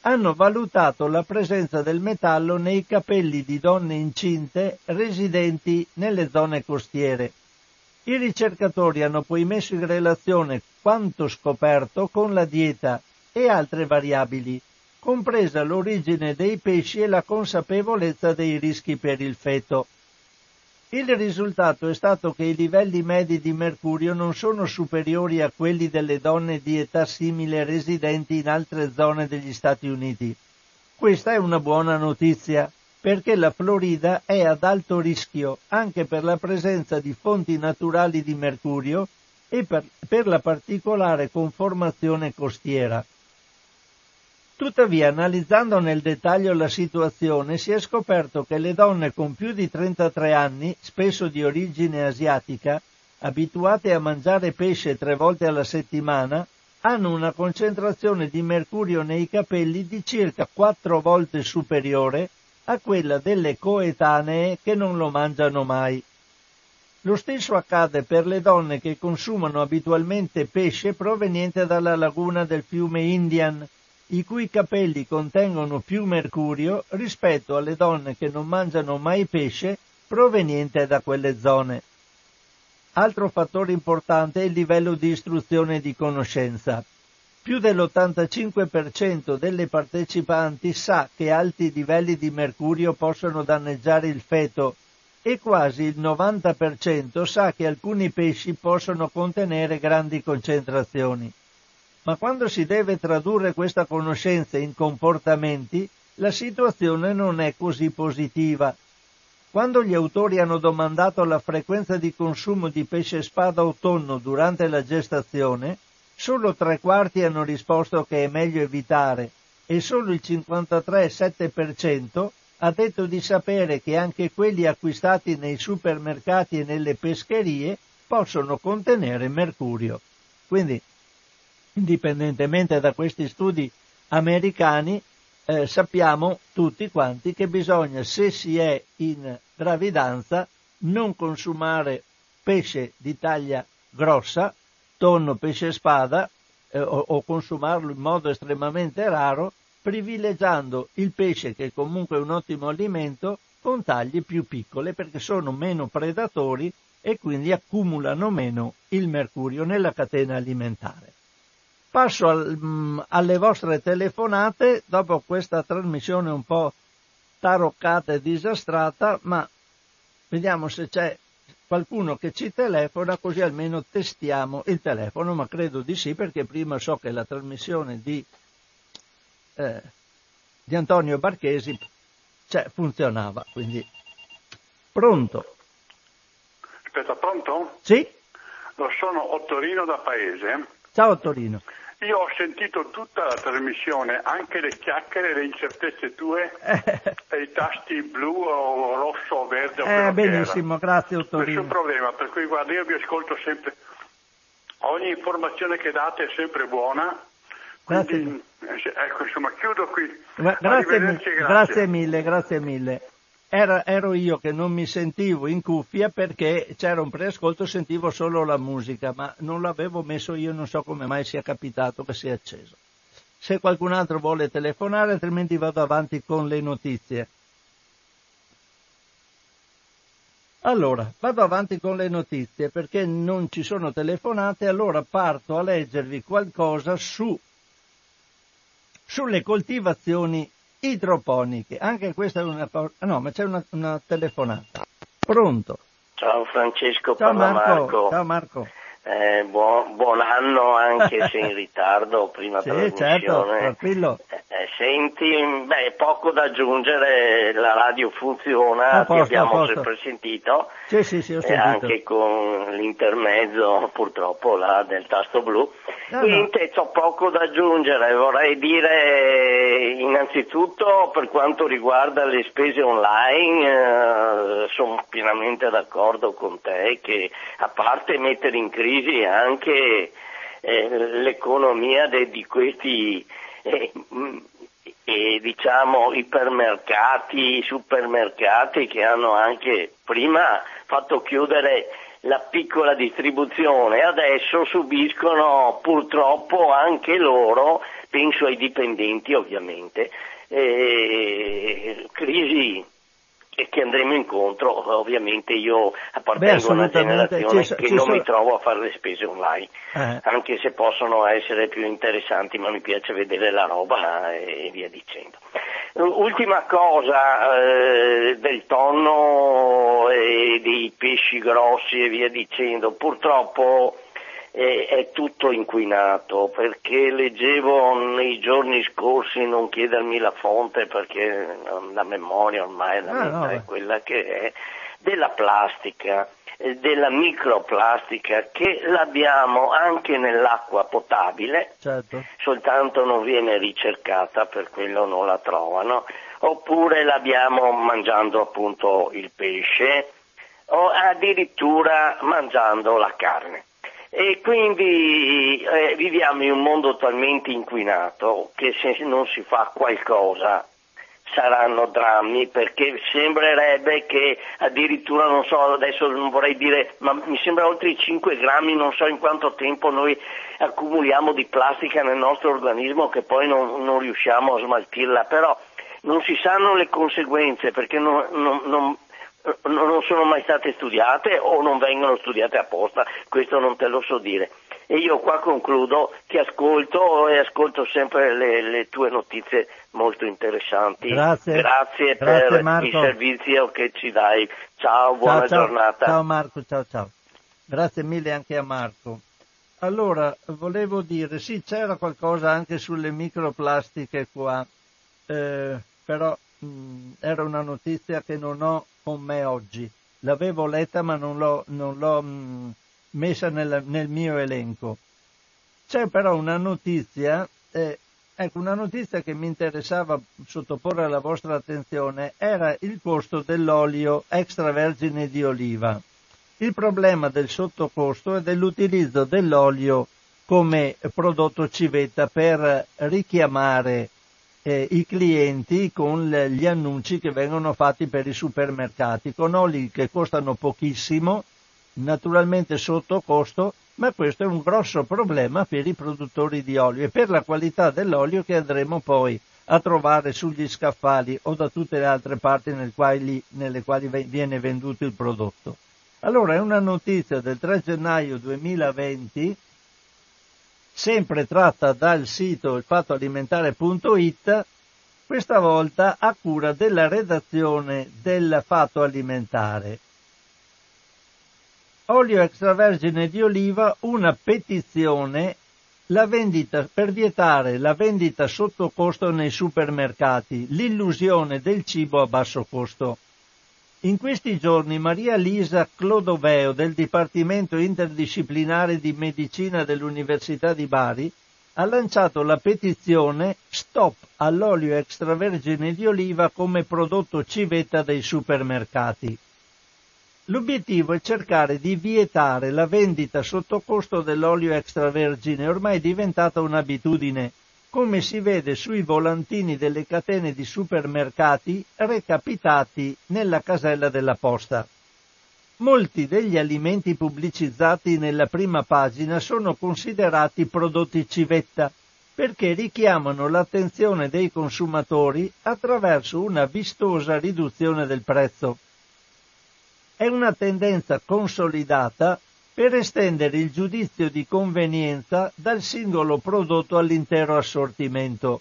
hanno valutato la presenza del metallo nei capelli di donne incinte residenti nelle zone costiere. I ricercatori hanno poi messo in relazione quanto scoperto con la dieta e altre variabili, compresa l'origine dei pesci e la consapevolezza dei rischi per il feto. Il risultato è stato che i livelli medi di mercurio non sono superiori a quelli delle donne di età simile residenti in altre zone degli Stati Uniti. Questa è una buona notizia, perché la Florida è ad alto rischio anche per la presenza di fonti naturali di mercurio e per, per la particolare conformazione costiera. Tuttavia, analizzando nel dettaglio la situazione, si è scoperto che le donne con più di 33 anni, spesso di origine asiatica, abituate a mangiare pesce tre volte alla settimana, hanno una concentrazione di mercurio nei capelli di circa quattro volte superiore a quella delle coetanee che non lo mangiano mai. Lo stesso accade per le donne che consumano abitualmente pesce proveniente dalla laguna del fiume Indian, i cui capelli contengono più mercurio rispetto alle donne che non mangiano mai pesce proveniente da quelle zone. Altro fattore importante è il livello di istruzione e di conoscenza. Più dell'85% delle partecipanti sa che alti livelli di mercurio possono danneggiare il feto e quasi il 90% sa che alcuni pesci possono contenere grandi concentrazioni. Ma quando si deve tradurre questa conoscenza in comportamenti, la situazione non è così positiva. Quando gli autori hanno domandato la frequenza di consumo di pesce spada o durante la gestazione, Solo tre quarti hanno risposto che è meglio evitare e solo il 53,7% ha detto di sapere che anche quelli acquistati nei supermercati e nelle pescherie possono contenere mercurio. Quindi, indipendentemente da questi studi americani, eh, sappiamo tutti quanti che bisogna, se si è in gravidanza, non consumare pesce di taglia grossa, tonno, pesce spada eh, o, o consumarlo in modo estremamente raro, privilegiando il pesce che è comunque un ottimo alimento con taglie più piccole perché sono meno predatori e quindi accumulano meno il mercurio nella catena alimentare. Passo al, mh, mm, alle vostre telefonate dopo questa trasmissione un po' taroccata e disastrata, ma vediamo se c'è qualcuno che ci telefona così almeno testiamo il telefono, ma credo di sì perché prima so che la trasmissione di, eh, di Antonio Barchesi cioè, funzionava, quindi pronto. Aspetta, pronto? Sì. Lo sono Ottorino da Paese. Ciao Ottorino. Io ho sentito tutta la trasmissione, anche le chiacchiere, le incertezze tue, e i tasti blu o rosso o verde. O eh, benissimo, grazie Ottorino. Nessun problema, per cui guarda, io vi ascolto sempre. Ogni informazione che date è sempre buona. Quindi, grazie. Eh, ecco, insomma, chiudo qui. Grazie, grazie. grazie mille, grazie mille. Era, ero io che non mi sentivo in cuffia perché c'era un preascolto, sentivo solo la musica, ma non l'avevo messo io, non so come mai sia capitato che sia acceso. Se qualcun altro vuole telefonare, altrimenti vado avanti con le notizie. Allora, vado avanti con le notizie perché non ci sono telefonate, allora parto a leggervi qualcosa su, sulle coltivazioni idroponiche. Anche questa è una. No, ma c'è una, una telefonata. Pronto? Ciao Francesco Ciao Marco. Marco. Ciao Marco. Eh, buon, buon, anno anche se in ritardo, prima sì, trasmissione. Certo. Eh, eh, senti, beh, poco da aggiungere, la radio funziona, posto, ti abbiamo sempre sentito. Sì, sì, sì, ho sentito. E anche con l'intermezzo, purtroppo, là del tasto blu. No, Niente, no. ho poco da aggiungere, vorrei dire innanzitutto per quanto riguarda le spese online, eh, sono pienamente d'accordo con te che a parte mettere in crisi anche eh, l'economia de, di questi e, e diciamo ipermercati, supermercati che hanno anche prima fatto chiudere la piccola distribuzione, adesso subiscono purtroppo anche loro, penso ai dipendenti ovviamente, eh, crisi che andremo incontro, ovviamente io appartengo a una generazione ci, che ci non so... mi trovo a fare le spese online, eh. anche se possono essere più interessanti, ma mi piace vedere la roba e via dicendo. Ultima cosa eh, del tonno e dei pesci grossi e via dicendo, purtroppo è, è, tutto inquinato perché leggevo nei giorni scorsi, non chiedermi la fonte perché la memoria ormai la ah, no. è quella che è, della plastica eh, della microplastica che l'abbiamo anche nell'acqua potabile, certo. soltanto non viene ricercata, per quello non la trovano, oppure l'abbiamo mangiando appunto il pesce o addirittura mangiando la carne. E quindi eh, viviamo in un mondo talmente inquinato che se non si fa qualcosa saranno drammi perché sembrerebbe che addirittura non so adesso non vorrei dire ma mi sembra oltre i 5 grammi non so in quanto tempo noi accumuliamo di plastica nel nostro organismo che poi non, non riusciamo a smaltirla però non si sanno le conseguenze perché non, non, non, sono mai state studiate o non vengono studiate apposta, questo non te lo so dire. E io qua concludo, ti ascolto e ascolto sempre le, le tue notizie molto interessanti. Grazie, Grazie, Grazie per Marco. il servizio che ci dai. Ciao, buona ciao, ciao. giornata. Ciao Marco, ciao ciao. Grazie mille anche a Marco. Allora, volevo dire, sì, c'era qualcosa anche sulle microplastiche qua, eh, però mh, era una notizia che non ho con me oggi. L'avevo letta ma non l'ho, non l'ho mh, messa nel, nel, mio elenco. C'è però una notizia, eh, ecco, una notizia che mi interessava sottoporre alla vostra attenzione era il costo dell'olio extravergine di oliva. Il problema del sottocosto è dell'utilizzo dell'olio come prodotto civetta per richiamare eh, i clienti con le, gli annunci che vengono fatti per i supermercati, con oli che costano pochissimo, naturalmente sotto costo, ma questo è un grosso problema per i produttori di olio e per la qualità dell'olio che andremo poi a trovare sugli scaffali o da tutte le altre parti nel quali, nelle quali viene venduto il prodotto. Allora è una notizia del 3 gennaio 2020 sempre tratta dal sito ilfattoalimentare.it, questa volta a cura della redazione del Fatto Alimentare. Olio extravergine di oliva, una petizione vendita, per vietare la vendita sotto costo nei supermercati, l'illusione del cibo a basso costo. In questi giorni Maria Lisa Clodoveo del Dipartimento Interdisciplinare di Medicina dell'Università di Bari ha lanciato la petizione Stop all'olio extravergine di oliva come prodotto civetta dei supermercati. L'obiettivo è cercare di vietare la vendita sotto costo dell'olio extravergine, ormai diventata un'abitudine come si vede sui volantini delle catene di supermercati recapitati nella casella della posta. Molti degli alimenti pubblicizzati nella prima pagina sono considerati prodotti civetta perché richiamano l'attenzione dei consumatori attraverso una vistosa riduzione del prezzo. È una tendenza consolidata per estendere il giudizio di convenienza dal singolo prodotto all'intero assortimento.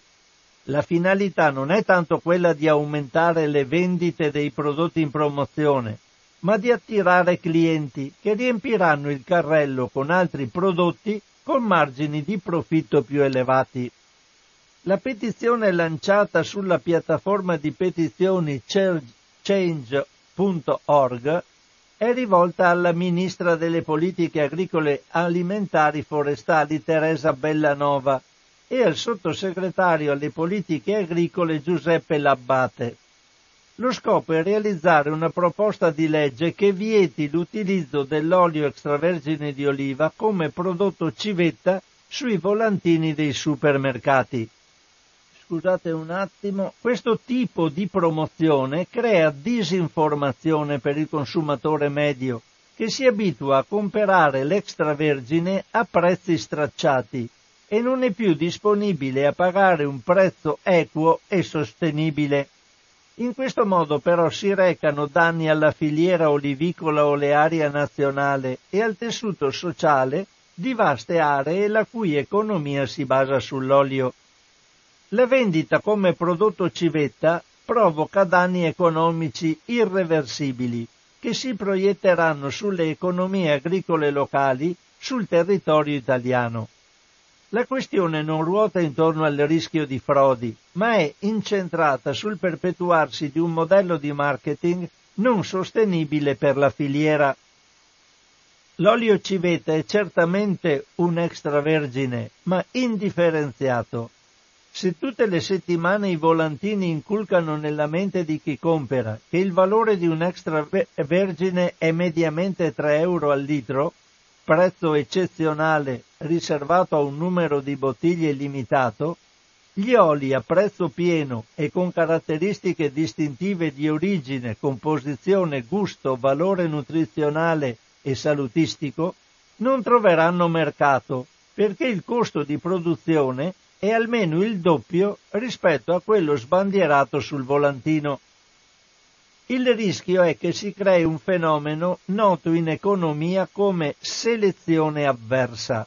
La finalità non è tanto quella di aumentare le vendite dei prodotti in promozione, ma di attirare clienti che riempiranno il carrello con altri prodotti con margini di profitto più elevati. La lanciata sulla piattaforma di petizioni change.org è rivolta alla Ministra delle Politiche Agricole Alimentari Forestali Teresa Bellanova e al Sottosegretario alle Politiche Agricole Giuseppe Labbate. Lo scopo è realizzare una proposta di legge che vieti l'utilizzo dell'olio extravergine di oliva come prodotto civetta sui volantini dei supermercati. Scusate un attimo, questo tipo di promozione crea disinformazione per il consumatore medio che si abitua a comprare l'extravergine a prezzi stracciati e non è più disponibile a pagare un prezzo equo e sostenibile. In questo modo però si recano danni alla filiera olivicola olearia nazionale e al tessuto sociale di vaste aree la cui economia si basa sull'olio. La vendita come prodotto civetta provoca danni economici irreversibili che si proietteranno sulle economie agricole locali sul territorio italiano. La questione non ruota intorno al rischio di frodi, ma è incentrata sul perpetuarsi di un modello di marketing non sostenibile per la filiera. L'olio civetta è certamente un extravergine, ma indifferenziato se tutte le settimane i volantini inculcano nella mente di chi compera che il valore di un extravergine è mediamente 3 euro al litro, prezzo eccezionale riservato a un numero di bottiglie limitato, gli oli a prezzo pieno e con caratteristiche distintive di origine, composizione, gusto, valore nutrizionale e salutistico non troveranno mercato perché il costo di produzione è almeno il doppio rispetto a quello sbandierato sul volantino. Il rischio è che si crei un fenomeno noto in economia come selezione avversa.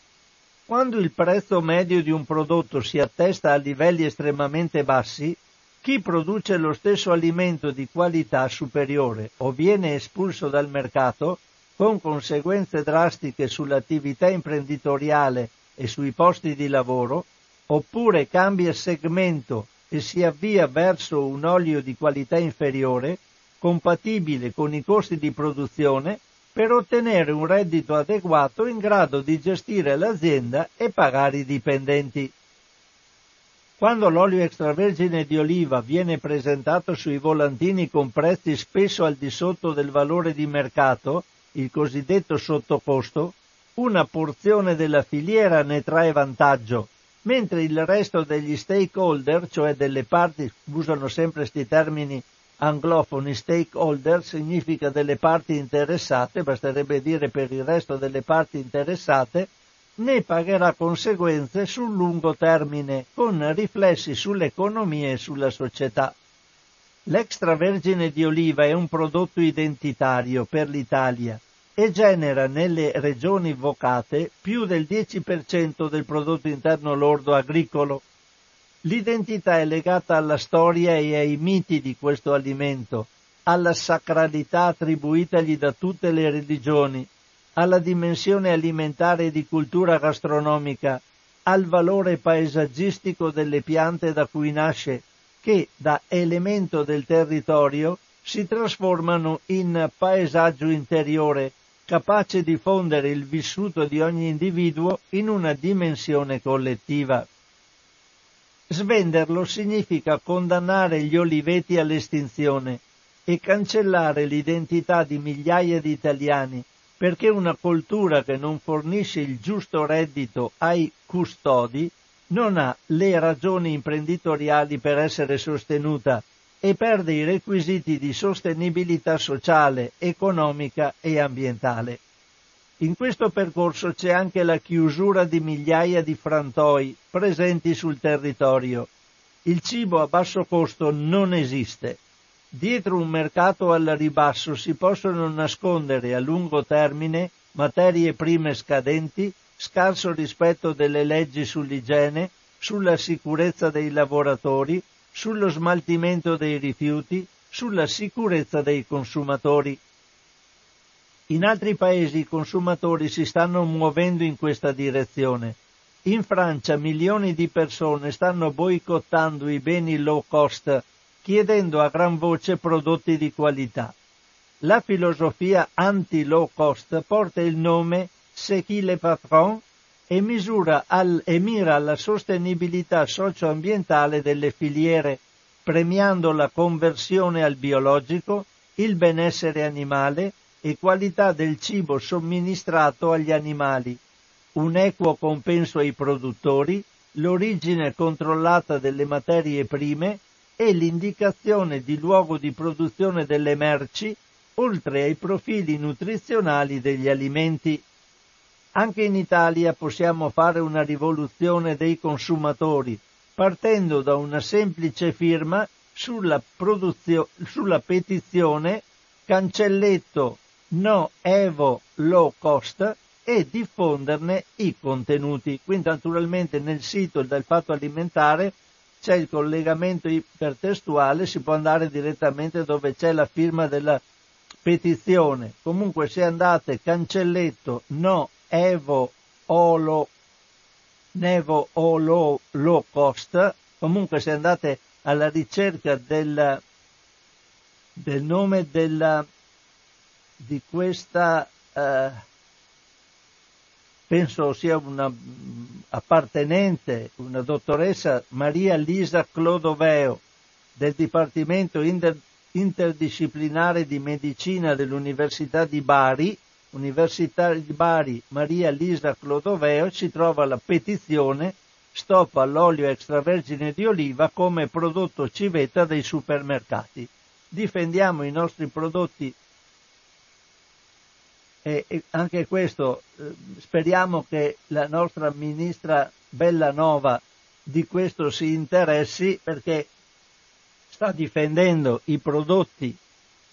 Quando il prezzo medio di un prodotto si attesta a livelli estremamente bassi, chi produce lo stesso alimento di qualità superiore o viene espulso dal mercato, con conseguenze drastiche sull'attività imprenditoriale e sui posti di lavoro, oppure cambia segmento e si avvia verso un olio di qualità inferiore, compatibile con i costi di produzione, per ottenere un reddito adeguato in grado di gestire l'azienda e pagare i dipendenti. Quando l'olio extravergine di oliva viene presentato sui volantini con prezzi spesso al di sotto del valore di mercato, il cosiddetto sottocosto, una porzione della filiera ne trae vantaggio, mentre il resto degli stakeholder, cioè delle parti, usano sempre questi termini anglofoni, stakeholder significa delle parti interessate, basterebbe dire per il resto delle parti interessate, ne pagherà conseguenze sul lungo termine, con riflessi sull'economia e sulla società. L'extravergine di oliva è un prodotto identitario per l'Italia e genera nelle regioni vocate più del 10% del prodotto interno lordo agricolo. L'identità è legata alla storia e ai miti di questo alimento, alla sacralità attribuitagli da tutte le religioni, alla dimensione alimentare e di cultura gastronomica, al valore paesaggistico delle piante da cui nasce, che da elemento del territorio si trasformano in paesaggio interiore capace di fondere il vissuto di ogni individuo in una dimensione collettiva. Svenderlo significa condannare gli oliveti all'estinzione e cancellare l'identità di migliaia di italiani perché una coltura che non fornisce il giusto reddito ai custodi non ha le ragioni imprenditoriali per essere sostenuta e perde i requisiti di sostenibilità sociale, economica e ambientale. In questo percorso c'è anche la chiusura di migliaia di frantoi presenti sul territorio. Il cibo a basso costo non esiste. Dietro un mercato al ribasso si possono nascondere a lungo termine materie prime scadenti, scarso rispetto delle leggi sull'igiene, sulla sicurezza dei lavoratori, sullo smaltimento dei rifiuti, sulla sicurezza dei consumatori. In altri paesi i consumatori si stanno muovendo in questa direzione. In Francia milioni di persone stanno boicottando i beni low cost, chiedendo a gran voce prodotti di qualità. La filosofia anti-low cost porta il nome C'est qui le patron e, al, e mira alla sostenibilità socioambientale delle filiere, premiando la conversione al biologico, il benessere animale e qualità del cibo somministrato agli animali, un equo compenso ai produttori, l'origine controllata delle materie prime e l'indicazione di luogo di produzione delle merci, oltre ai profili nutrizionali degli alimenti. Anche in Italia possiamo fare una rivoluzione dei consumatori, partendo da una semplice firma sulla, sulla petizione cancelletto no Evo low cost e diffonderne i contenuti. Quindi naturalmente nel sito del fatto alimentare c'è il collegamento ipertestuale, si può andare direttamente dove c'è la firma della petizione. Comunque se andate cancelletto no Evo Olo Nevo Olo low cost, comunque se andate alla ricerca del, del nome della, di questa eh, penso sia una appartenente, una dottoressa Maria Lisa Clodoveo del Dipartimento Inter- Interdisciplinare di Medicina dell'Università di Bari, Università di Bari Maria Lisa Clodoveo, si trova la petizione Stop all'olio extravergine di oliva come prodotto civetta dei supermercati. Difendiamo i nostri prodotti e, anche questo eh, speriamo che la nostra ministra Bellanova di questo si interessi perché sta difendendo i prodotti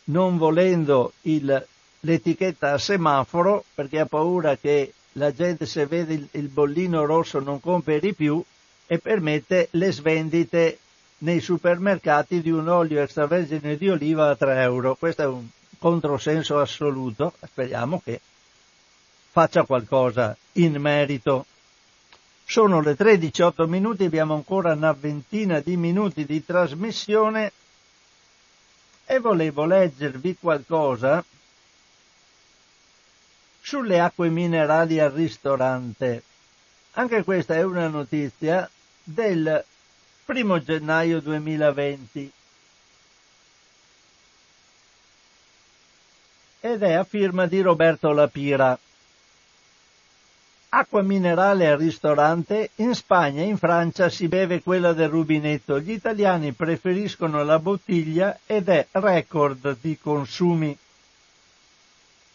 non volendo il, l'etichetta a semaforo perché ha paura che la gente se vede il, il bollino rosso non compri più e permette le svendite nei supermercati di un olio extravergine di oliva a 3 euro. Questo è un controsenso assoluto, speriamo che faccia qualcosa in merito. Sono le 13.08 minuti, abbiamo ancora una ventina di minuti di trasmissione e volevo leggervi qualcosa sulle acque minerali al ristorante. Anche questa è una notizia del primo gennaio 2020. ed è a firma di Roberto Lapira. Acqua minerale al ristorante, in Spagna e in Francia si beve quella del rubinetto, gli italiani preferiscono la bottiglia ed è record di consumi.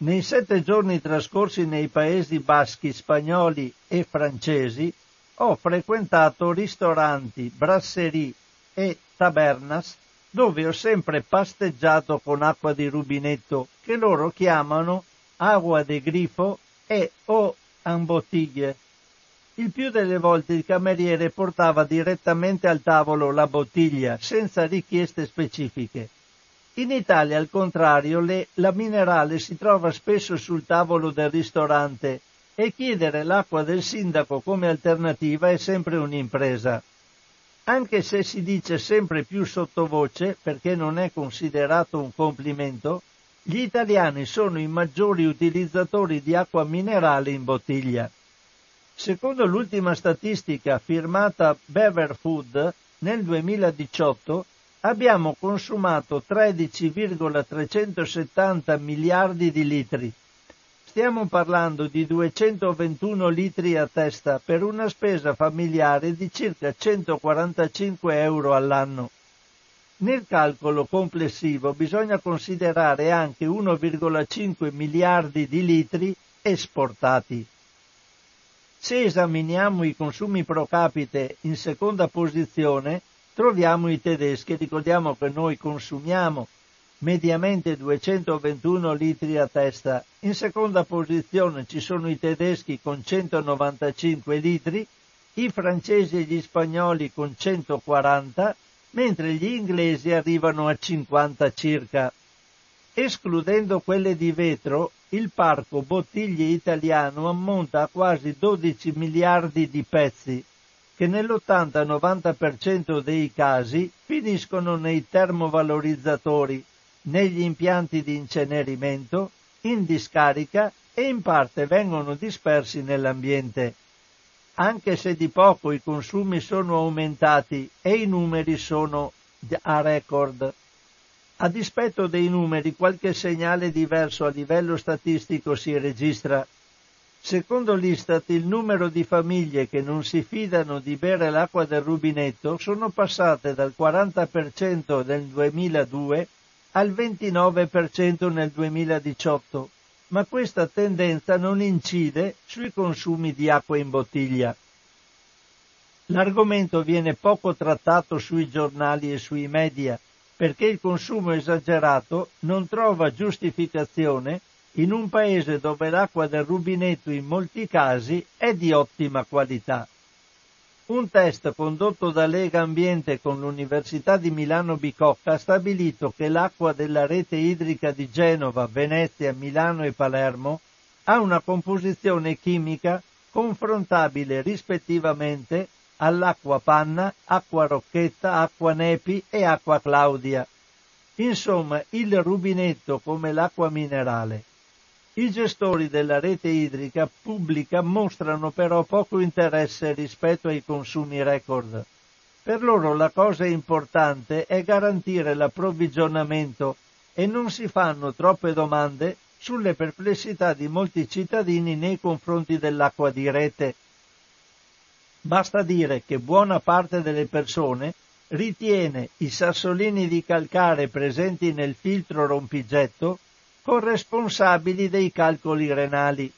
Nei sette giorni trascorsi nei paesi baschi, spagnoli e francesi ho frequentato ristoranti, brasserie e tabernas dove ho sempre pasteggiato con acqua di rubinetto che loro chiamano agua de grifo e o en bottiglie. Il più delle volte il cameriere portava direttamente al tavolo la bottiglia senza richieste specifiche. In Italia, al contrario, le, la minerale si trova spesso sul tavolo del ristorante e chiedere l'acqua del sindaco come alternativa è sempre un'impresa anche se si dice sempre più sottovoce perché non è considerato un complimento, gli italiani sono i maggiori utilizzatori di acqua minerale in bottiglia. Secondo l'ultima statistica firmata Bever Food, nel 2018 abbiamo consumato 13,370 miliardi di litri, Stiamo parlando di 221 litri a testa per una spesa familiare di circa 145 euro all'anno. Nel calcolo complessivo bisogna considerare anche 1,5 miliardi di litri esportati. Se esaminiamo i consumi pro capite in seconda posizione, troviamo i tedeschi. Ricordiamo che noi consumiamo mediamente 221 litri a testa. In seconda posizione ci sono i tedeschi con 195 litri, i francesi e gli spagnoli con 140, mentre gli inglesi arrivano a 50 circa. Escludendo quelle di vetro, il parco bottiglie italiano ammonta a quasi 12 miliardi di pezzi, che nell'80-90% dei casi finiscono nei termovalorizzatori, negli impianti di incenerimento, in discarica e in parte vengono dispersi nell'ambiente. Anche se di poco i consumi sono aumentati e i numeri sono a record. A dispetto dei numeri qualche segnale diverso a livello statistico si registra. Secondo l'Istat il numero di famiglie che non si fidano di bere l'acqua del rubinetto sono passate dal 40% nel 2002 al 29% nel 2018, ma questa tendenza non incide sui consumi di acqua in bottiglia. L'argomento viene poco trattato sui giornali e sui media perché il consumo esagerato non trova giustificazione in un paese dove l'acqua del rubinetto in molti casi è di ottima qualità. Un test condotto da Lega Ambiente con l'Università di Milano Bicocca ha stabilito che l'acqua della rete idrica di Genova, Venezia, Milano e Palermo ha una composizione chimica confrontabile rispettivamente all'acqua panna, acqua rocchetta, acqua nepi e acqua claudia. Insomma, il rubinetto come l'acqua minerale. I gestori della rete idrica pubblica mostrano però poco interesse rispetto ai consumi record. Per loro la cosa importante è garantire l'approvvigionamento e non si fanno troppe domande sulle perplessità di molti cittadini nei confronti dell'acqua di rete. Basta dire che buona parte delle persone ritiene i sassolini di calcare presenti nel filtro rompigetto corresponsabili dei calcoli renali.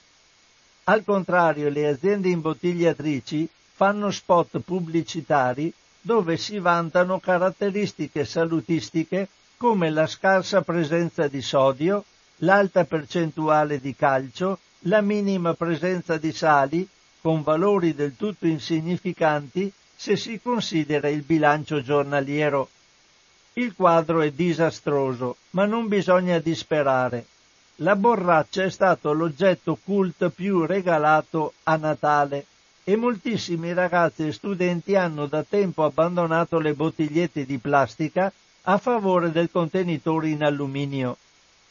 Al contrario, le aziende imbottigliatrici fanno spot pubblicitari dove si vantano caratteristiche salutistiche come la scarsa presenza di sodio, l'alta percentuale di calcio, la minima presenza di sali, con valori del tutto insignificanti se si considera il bilancio giornaliero. Il quadro è disastroso, ma non bisogna disperare. La borraccia è stato l'oggetto cult più regalato a Natale e moltissimi ragazzi e studenti hanno da tempo abbandonato le bottigliette di plastica a favore del contenitore in alluminio.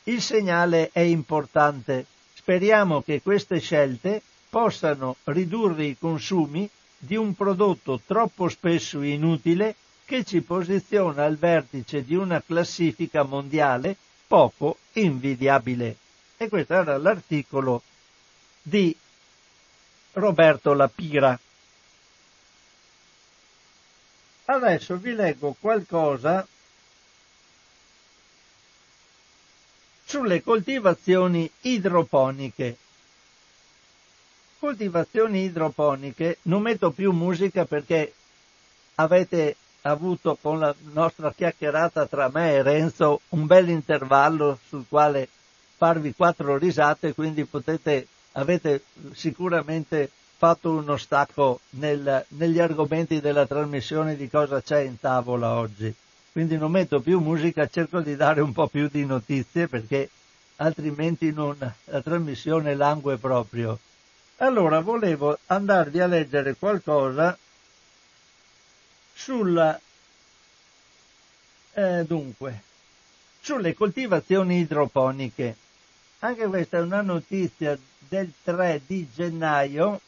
Il segnale è importante. Speriamo che queste scelte possano ridurre i consumi di un prodotto troppo spesso inutile che ci posiziona al vertice di una classifica mondiale poco invidiabile. E questo era l'articolo di Roberto Lapira. Adesso vi leggo qualcosa sulle coltivazioni idroponiche. Coltivazioni idroponiche, non metto più musica perché avete avuto con la nostra chiacchierata tra me e Renzo un bel intervallo sul quale farvi quattro risate, quindi potete, avete sicuramente fatto uno stacco nel, negli argomenti della trasmissione di cosa c'è in tavola oggi. Quindi non metto più musica, cerco di dare un po' più di notizie perché altrimenti non, la trasmissione langue proprio. Allora volevo andarvi a leggere qualcosa sulla, eh, dunque, sulle coltivazioni idroponiche. Anche questa è una notizia del 3 di gennaio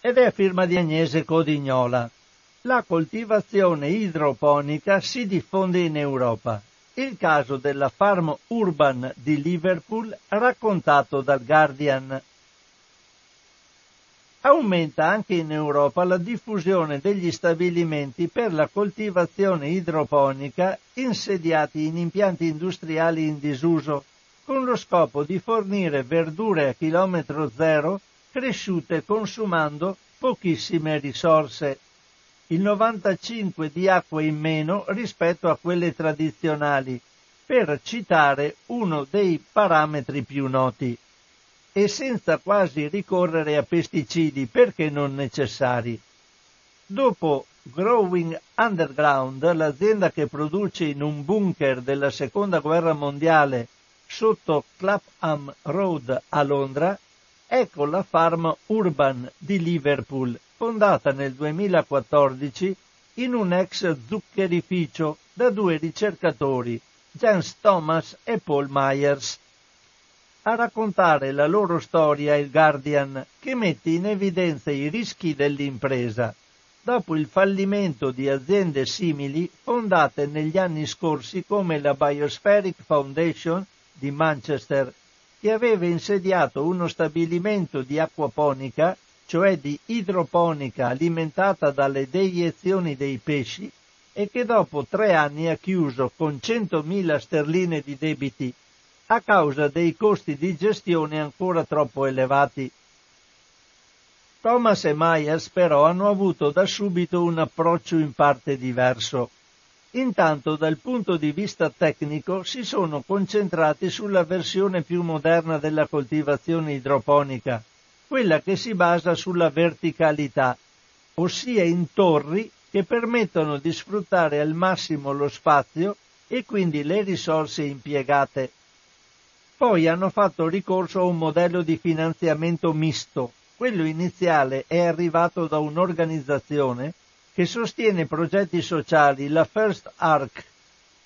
ed è a firma di Agnese Codignola. La coltivazione idroponica si diffonde in Europa. Il caso della farm urban di Liverpool raccontato dal Guardian. Aumenta anche in Europa la diffusione degli stabilimenti per la coltivazione idroponica insediati in impianti industriali in disuso, con lo scopo di fornire verdure a chilometro zero cresciute consumando pochissime risorse. Il 95 di acqua in meno rispetto a quelle tradizionali, per citare uno dei parametri più noti e senza quasi ricorrere a pesticidi perché non necessari. Dopo Growing Underground, l'azienda che produce in un bunker della seconda guerra mondiale sotto Clapham Road a Londra, ecco la farm Urban di Liverpool, fondata nel 2014 in un ex zuccherificio da due ricercatori, James Thomas e Paul Myers. A raccontare la loro storia il Guardian, che mette in evidenza i rischi dell'impresa, dopo il fallimento di aziende simili fondate negli anni scorsi come la Biospheric Foundation di Manchester che aveva insediato uno stabilimento di acquaponica, cioè di idroponica alimentata dalle deiezioni dei pesci, e che dopo tre anni ha chiuso con 100.000 sterline di debiti a causa dei costi di gestione ancora troppo elevati. Thomas e Myers però hanno avuto da subito un approccio in parte diverso. Intanto dal punto di vista tecnico si sono concentrati sulla versione più moderna della coltivazione idroponica, quella che si basa sulla verticalità, ossia in torri che permettono di sfruttare al massimo lo spazio e quindi le risorse impiegate. Poi hanno fatto ricorso a un modello di finanziamento misto. Quello iniziale è arrivato da un'organizzazione che sostiene progetti sociali, la First Arc,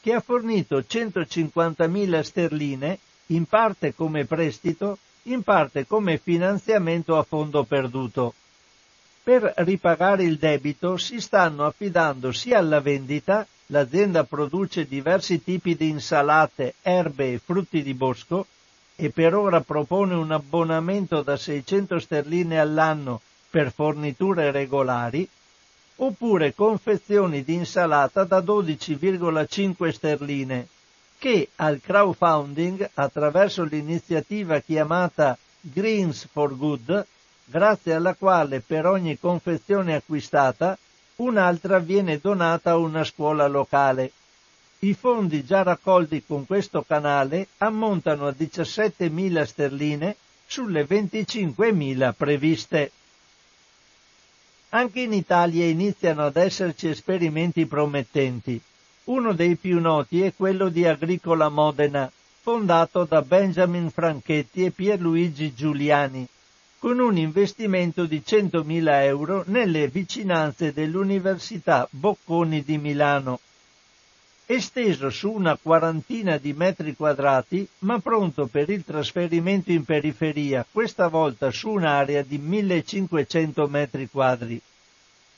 che ha fornito 150.000 sterline, in parte come prestito, in parte come finanziamento a fondo perduto. Per ripagare il debito si stanno affidando sia alla vendita l'azienda produce diversi tipi di insalate, erbe e frutti di bosco e per ora propone un abbonamento da 600 sterline all'anno per forniture regolari, oppure confezioni di insalata da 12,5 sterline, che al crowdfunding, attraverso l'iniziativa chiamata Greens for Good, grazie alla quale per ogni confezione acquistata un'altra viene donata a una scuola locale. I fondi già raccolti con questo canale ammontano a 17.000 sterline sulle 25.000 previste. Anche in Italia iniziano ad esserci esperimenti promettenti. Uno dei più noti è quello di Agricola Modena, fondato da Benjamin Franchetti e Pierluigi Giuliani, con un investimento di 100.000 euro nelle vicinanze dell'Università Bocconi di Milano. Esteso su una quarantina di metri quadrati, ma pronto per il trasferimento in periferia, questa volta su un'area di 1500 metri quadri.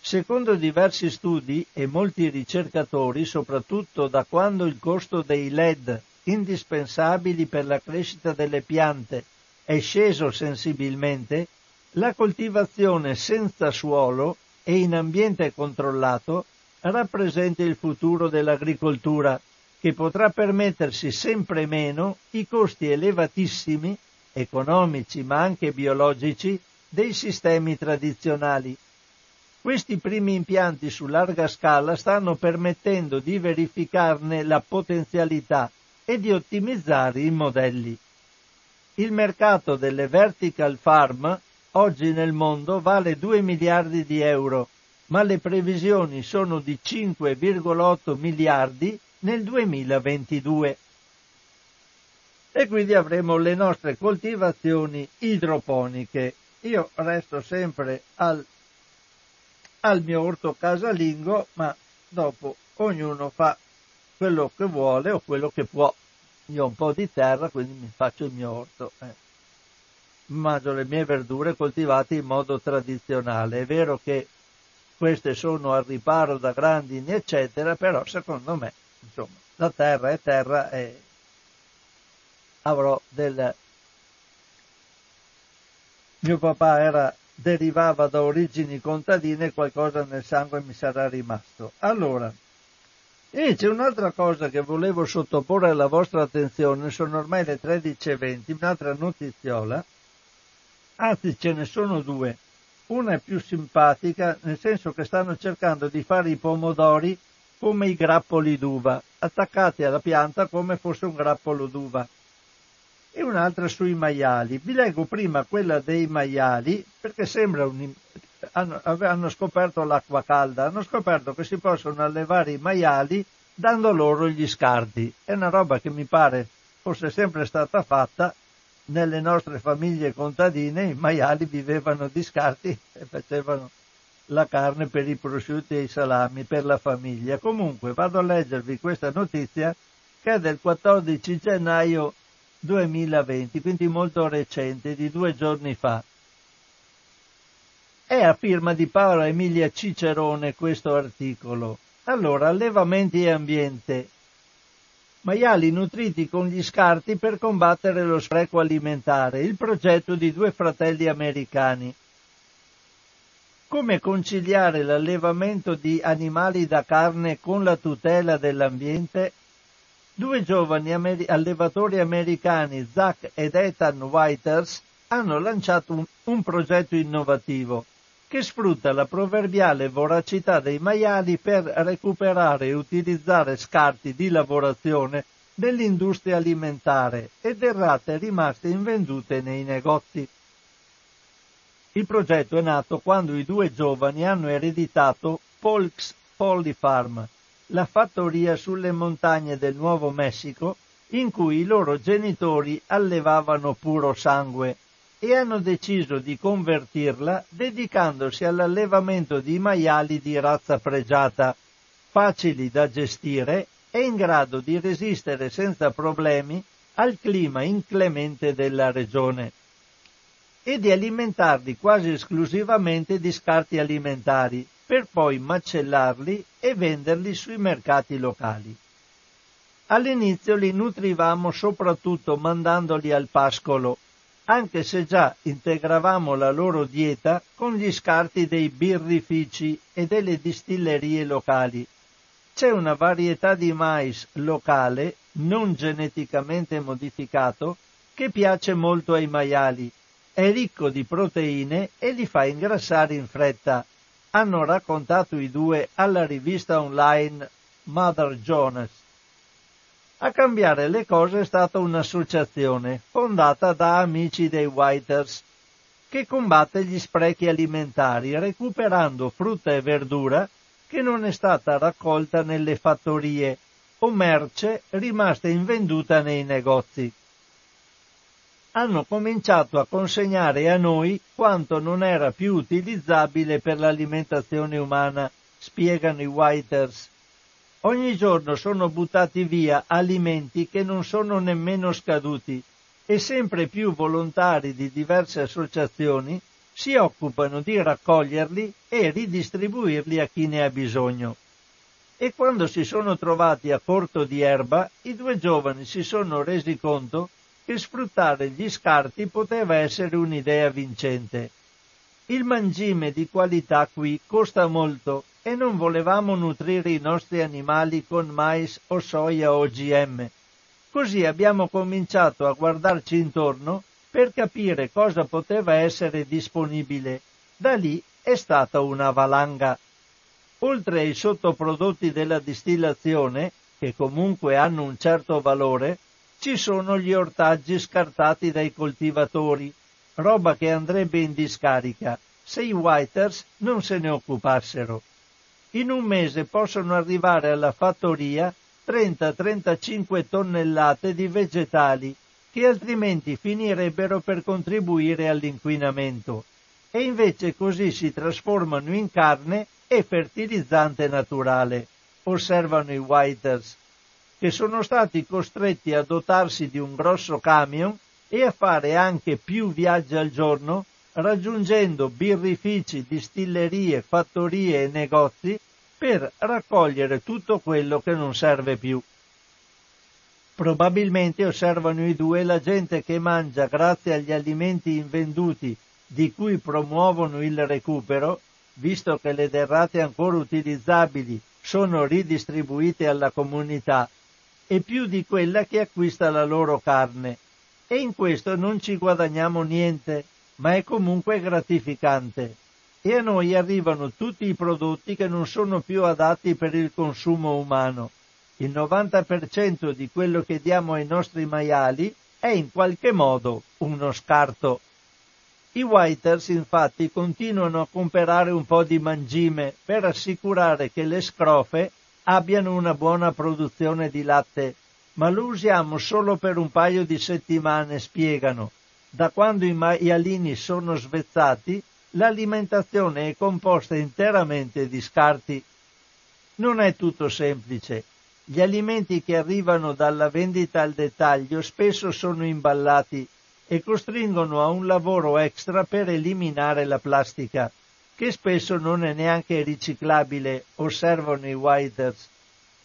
Secondo diversi studi e molti ricercatori, soprattutto da quando il costo dei LED, indispensabili per la crescita delle piante, è sceso sensibilmente, la coltivazione senza suolo e in ambiente controllato rappresenta il futuro dell'agricoltura, che potrà permettersi sempre meno i costi elevatissimi, economici ma anche biologici, dei sistemi tradizionali. Questi primi impianti su larga scala stanno permettendo di verificarne la potenzialità e di ottimizzare i modelli. Il mercato delle vertical farm oggi nel mondo vale 2 miliardi di euro, ma le previsioni sono di 5,8 miliardi nel 2022. E quindi avremo le nostre coltivazioni idroponiche. Io resto sempre al, al mio orto casalingo, ma dopo ognuno fa quello che vuole o quello che può. Io ho un po' di terra, quindi mi faccio il mio orto. Eh. Mangio le mie verdure coltivate in modo tradizionale. È vero che queste sono al riparo da grandini, eccetera, però secondo me, insomma, la terra è terra e avrò del... Mio papà era, derivava da origini contadine qualcosa nel sangue mi sarà rimasto. Allora, e c'è un'altra cosa che volevo sottoporre alla vostra attenzione, sono ormai le 13.20, un'altra notiziola, anzi ce ne sono due. Una è più simpatica, nel senso che stanno cercando di fare i pomodori come i grappoli d'uva, attaccati alla pianta come fosse un grappolo d'uva. E un'altra sui maiali. Vi leggo prima quella dei maiali, perché sembra un, hanno, hanno scoperto l'acqua calda, hanno scoperto che si possono allevare i maiali dando loro gli scarti. È una roba che mi pare fosse sempre stata fatta nelle nostre famiglie contadine, i maiali vivevano di scarti e facevano la carne per i prosciutti e i salami per la famiglia. Comunque vado a leggervi questa notizia che è del 14 gennaio 2020, quindi molto recente, di due giorni fa. È a firma di Paola Emilia Cicerone questo articolo. Allora, allevamenti e ambiente. maiali nutriti con gli scarti per combattere lo spreco alimentare, il progetto di due fratelli americani. Come conciliare l'allevamento di animali da carne con la tutela dell'ambiente? Due giovani amer- allevatori americani, Zach ed Ethan Whiters, hanno lanciato un, un progetto innovativo che sfrutta la proverbiale voracità dei maiali per recuperare e utilizzare scarti di lavorazione dell'industria alimentare e derrate rimaste invendute nei negozi. Il progetto è nato quando i due giovani hanno ereditato Polk's Polly Farm, la fattoria sulle montagne del Nuovo Messico in cui i loro genitori allevavano puro sangue e hanno deciso di convertirla dedicandosi all'allevamento di maiali di razza pregiata, facili da gestire e in grado di resistere senza problemi al clima inclemente della regione e di alimentarli quasi esclusivamente di scarti alimentari per poi macellarli e venderli sui mercati locali. All'inizio li nutrivamo soprattutto mandandoli al pascolo anche se già integravamo la loro dieta con gli scarti dei birrifici e delle distillerie locali. C'è una varietà di mais locale, non geneticamente modificato, che piace molto ai maiali. È ricco di proteine e li fa ingrassare in fretta. Hanno raccontato i due alla rivista online Mother Jonas. A cambiare le cose è stata un'associazione fondata da amici dei Whiters che combatte gli sprechi alimentari recuperando frutta e verdura che non è stata raccolta nelle fattorie o merce rimasta invenduta nei negozi. Hanno cominciato a consegnare a noi quanto non era più utilizzabile per l'alimentazione umana, spiegano i Whiters. Ogni giorno sono buttati via alimenti che non sono nemmeno scaduti e sempre più volontari di diverse associazioni si occupano di raccoglierli e ridistribuirli a chi ne ha bisogno. E quando si sono trovati a corto di erba, i due giovani si sono resi conto che sfruttare gli scarti poteva essere un'idea vincente. Il mangime di qualità qui costa molto e non volevamo nutrire i nostri animali con mais o soia OGM. Così abbiamo cominciato a guardarci intorno per capire cosa poteva essere disponibile. Da lì è stata una valanga. Oltre ai sottoprodotti della distillazione, che comunque hanno un certo valore, ci sono gli ortaggi scartati dai coltivatori, roba che andrebbe in discarica se i Whiters non se ne occupassero. In un mese possono arrivare alla fattoria 30-35 tonnellate di vegetali che altrimenti finirebbero per contribuire all'inquinamento. E invece così si trasformano in carne e fertilizzante naturale, osservano i Whiters, che sono stati costretti a dotarsi di un grosso camion e a fare anche più viaggi al giorno raggiungendo birrifici, distillerie, fattorie e negozi per raccogliere tutto quello che non serve più. Probabilmente osservano i due la gente che mangia grazie agli alimenti invenduti di cui promuovono il recupero, visto che le derrate ancora utilizzabili sono ridistribuite alla comunità, e più di quella che acquista la loro carne. E in questo non ci guadagniamo niente, ma è comunque gratificante. E a noi arrivano tutti i prodotti che non sono più adatti per il consumo umano. Il 90% di quello che diamo ai nostri maiali è in qualche modo uno scarto. I Whiters infatti continuano a comprare un po' di mangime per assicurare che le scrofe abbiano una buona produzione di latte, ma lo usiamo solo per un paio di settimane, spiegano, da quando i maialini sono svezzati, l'alimentazione è composta interamente di scarti. Non è tutto semplice. Gli alimenti che arrivano dalla vendita al dettaglio spesso sono imballati e costringono a un lavoro extra per eliminare la plastica, che spesso non è neanche riciclabile, osservano i Whiters.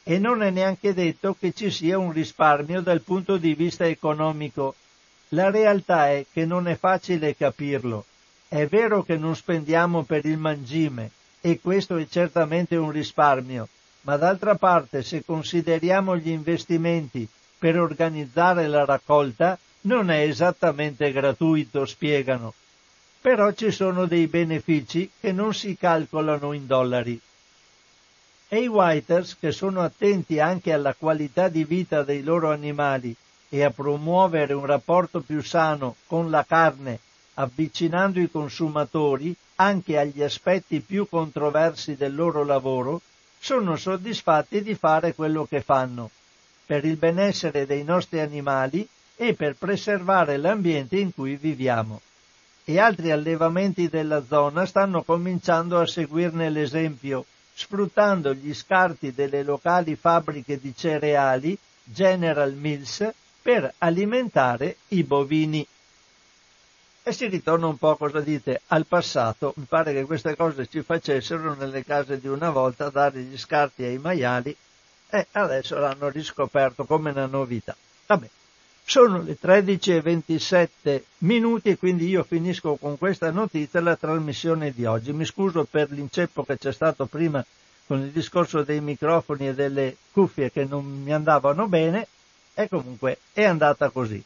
E non è neanche detto che ci sia un risparmio dal punto di vista economico. La realtà è che non è facile capirlo. È vero che non spendiamo per il mangime e questo è certamente un risparmio, ma d'altra parte se consideriamo gli investimenti per organizzare la raccolta non è esattamente gratuito, spiegano. Però ci sono dei benefici che non si calcolano in dollari. E i Whiters, che sono attenti anche alla qualità di vita dei loro animali e a promuovere un rapporto più sano con la carne, avvicinando i consumatori anche agli aspetti più controversi del loro lavoro, sono soddisfatti di fare quello che fanno, per il benessere dei nostri animali e per preservare l'ambiente in cui viviamo. E altri allevamenti della zona stanno cominciando a seguirne l'esempio, sfruttando gli scarti delle locali fabbriche di cereali General Mills per alimentare i bovini. E si ritorna un po', cosa dite, al passato. Mi pare che queste cose ci facessero nelle case di una volta dare gli scarti ai maiali e adesso l'hanno riscoperto come una novità. Vabbè. Sono le 13.27 minuti e quindi io finisco con questa notizia la trasmissione di oggi. Mi scuso per l'inceppo che c'è stato prima con il discorso dei microfoni e delle cuffie che non mi andavano bene e comunque è andata così.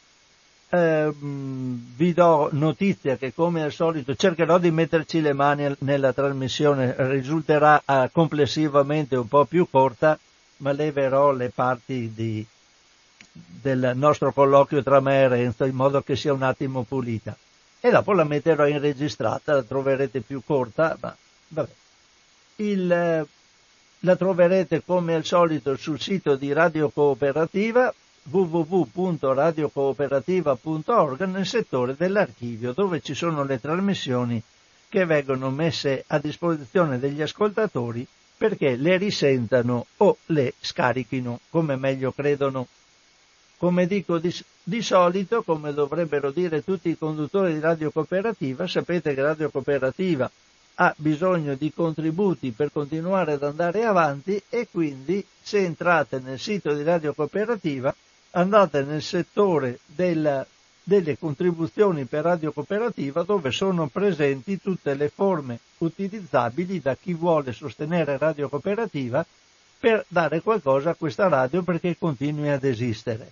Eh, vi do notizia che come al solito cercherò di metterci le mani nella trasmissione, risulterà eh, complessivamente un po' più corta, ma leverò le parti di, del nostro colloquio tra me e Renzo in modo che sia un attimo pulita. E dopo la metterò in registrata, la troverete più corta, ma vabbè. Il, la troverete come al solito sul sito di Radio Cooperativa www.radiocooperativa.org nel settore dell'archivio dove ci sono le trasmissioni che vengono messe a disposizione degli ascoltatori perché le risentano o le scarichino come meglio credono. Come dico di, di, solito, come dovrebbero dire tutti i conduttori di Radio Cooperativa, sapete che Radio Cooperativa ha bisogno di contributi per continuare ad andare avanti e quindi se entrate nel sito di Radio Cooperativa andate nel settore della, delle contribuzioni per Radio Cooperativa dove sono presenti tutte le forme utilizzabili da chi vuole sostenere Radio Cooperativa per dare qualcosa a questa radio perché continui ad esistere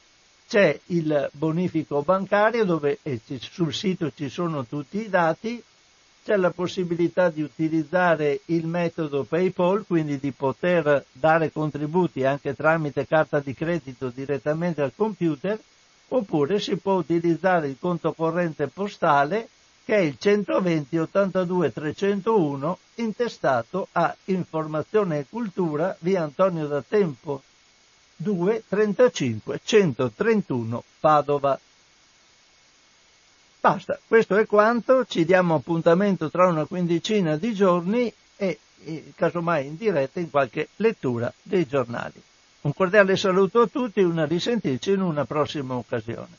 c'è il bonifico bancario dove sul sito ci sono tutti i dati, c'è la possibilità di utilizzare il metodo PayPal, quindi di poter dare contributi anche tramite carta di credito direttamente al computer, oppure si può utilizzare il conto corrente postale che è il 120 82 301 intestato a Informazione e Cultura via Antonio da Tempo 2 35 131 Padova. Basta, questo è quanto, ci diamo appuntamento tra una quindicina di giorni e, casomai in diretta in qualche lettura dei giornali. Un cordiale saluto a tutti una risentirci in una prossima occasione.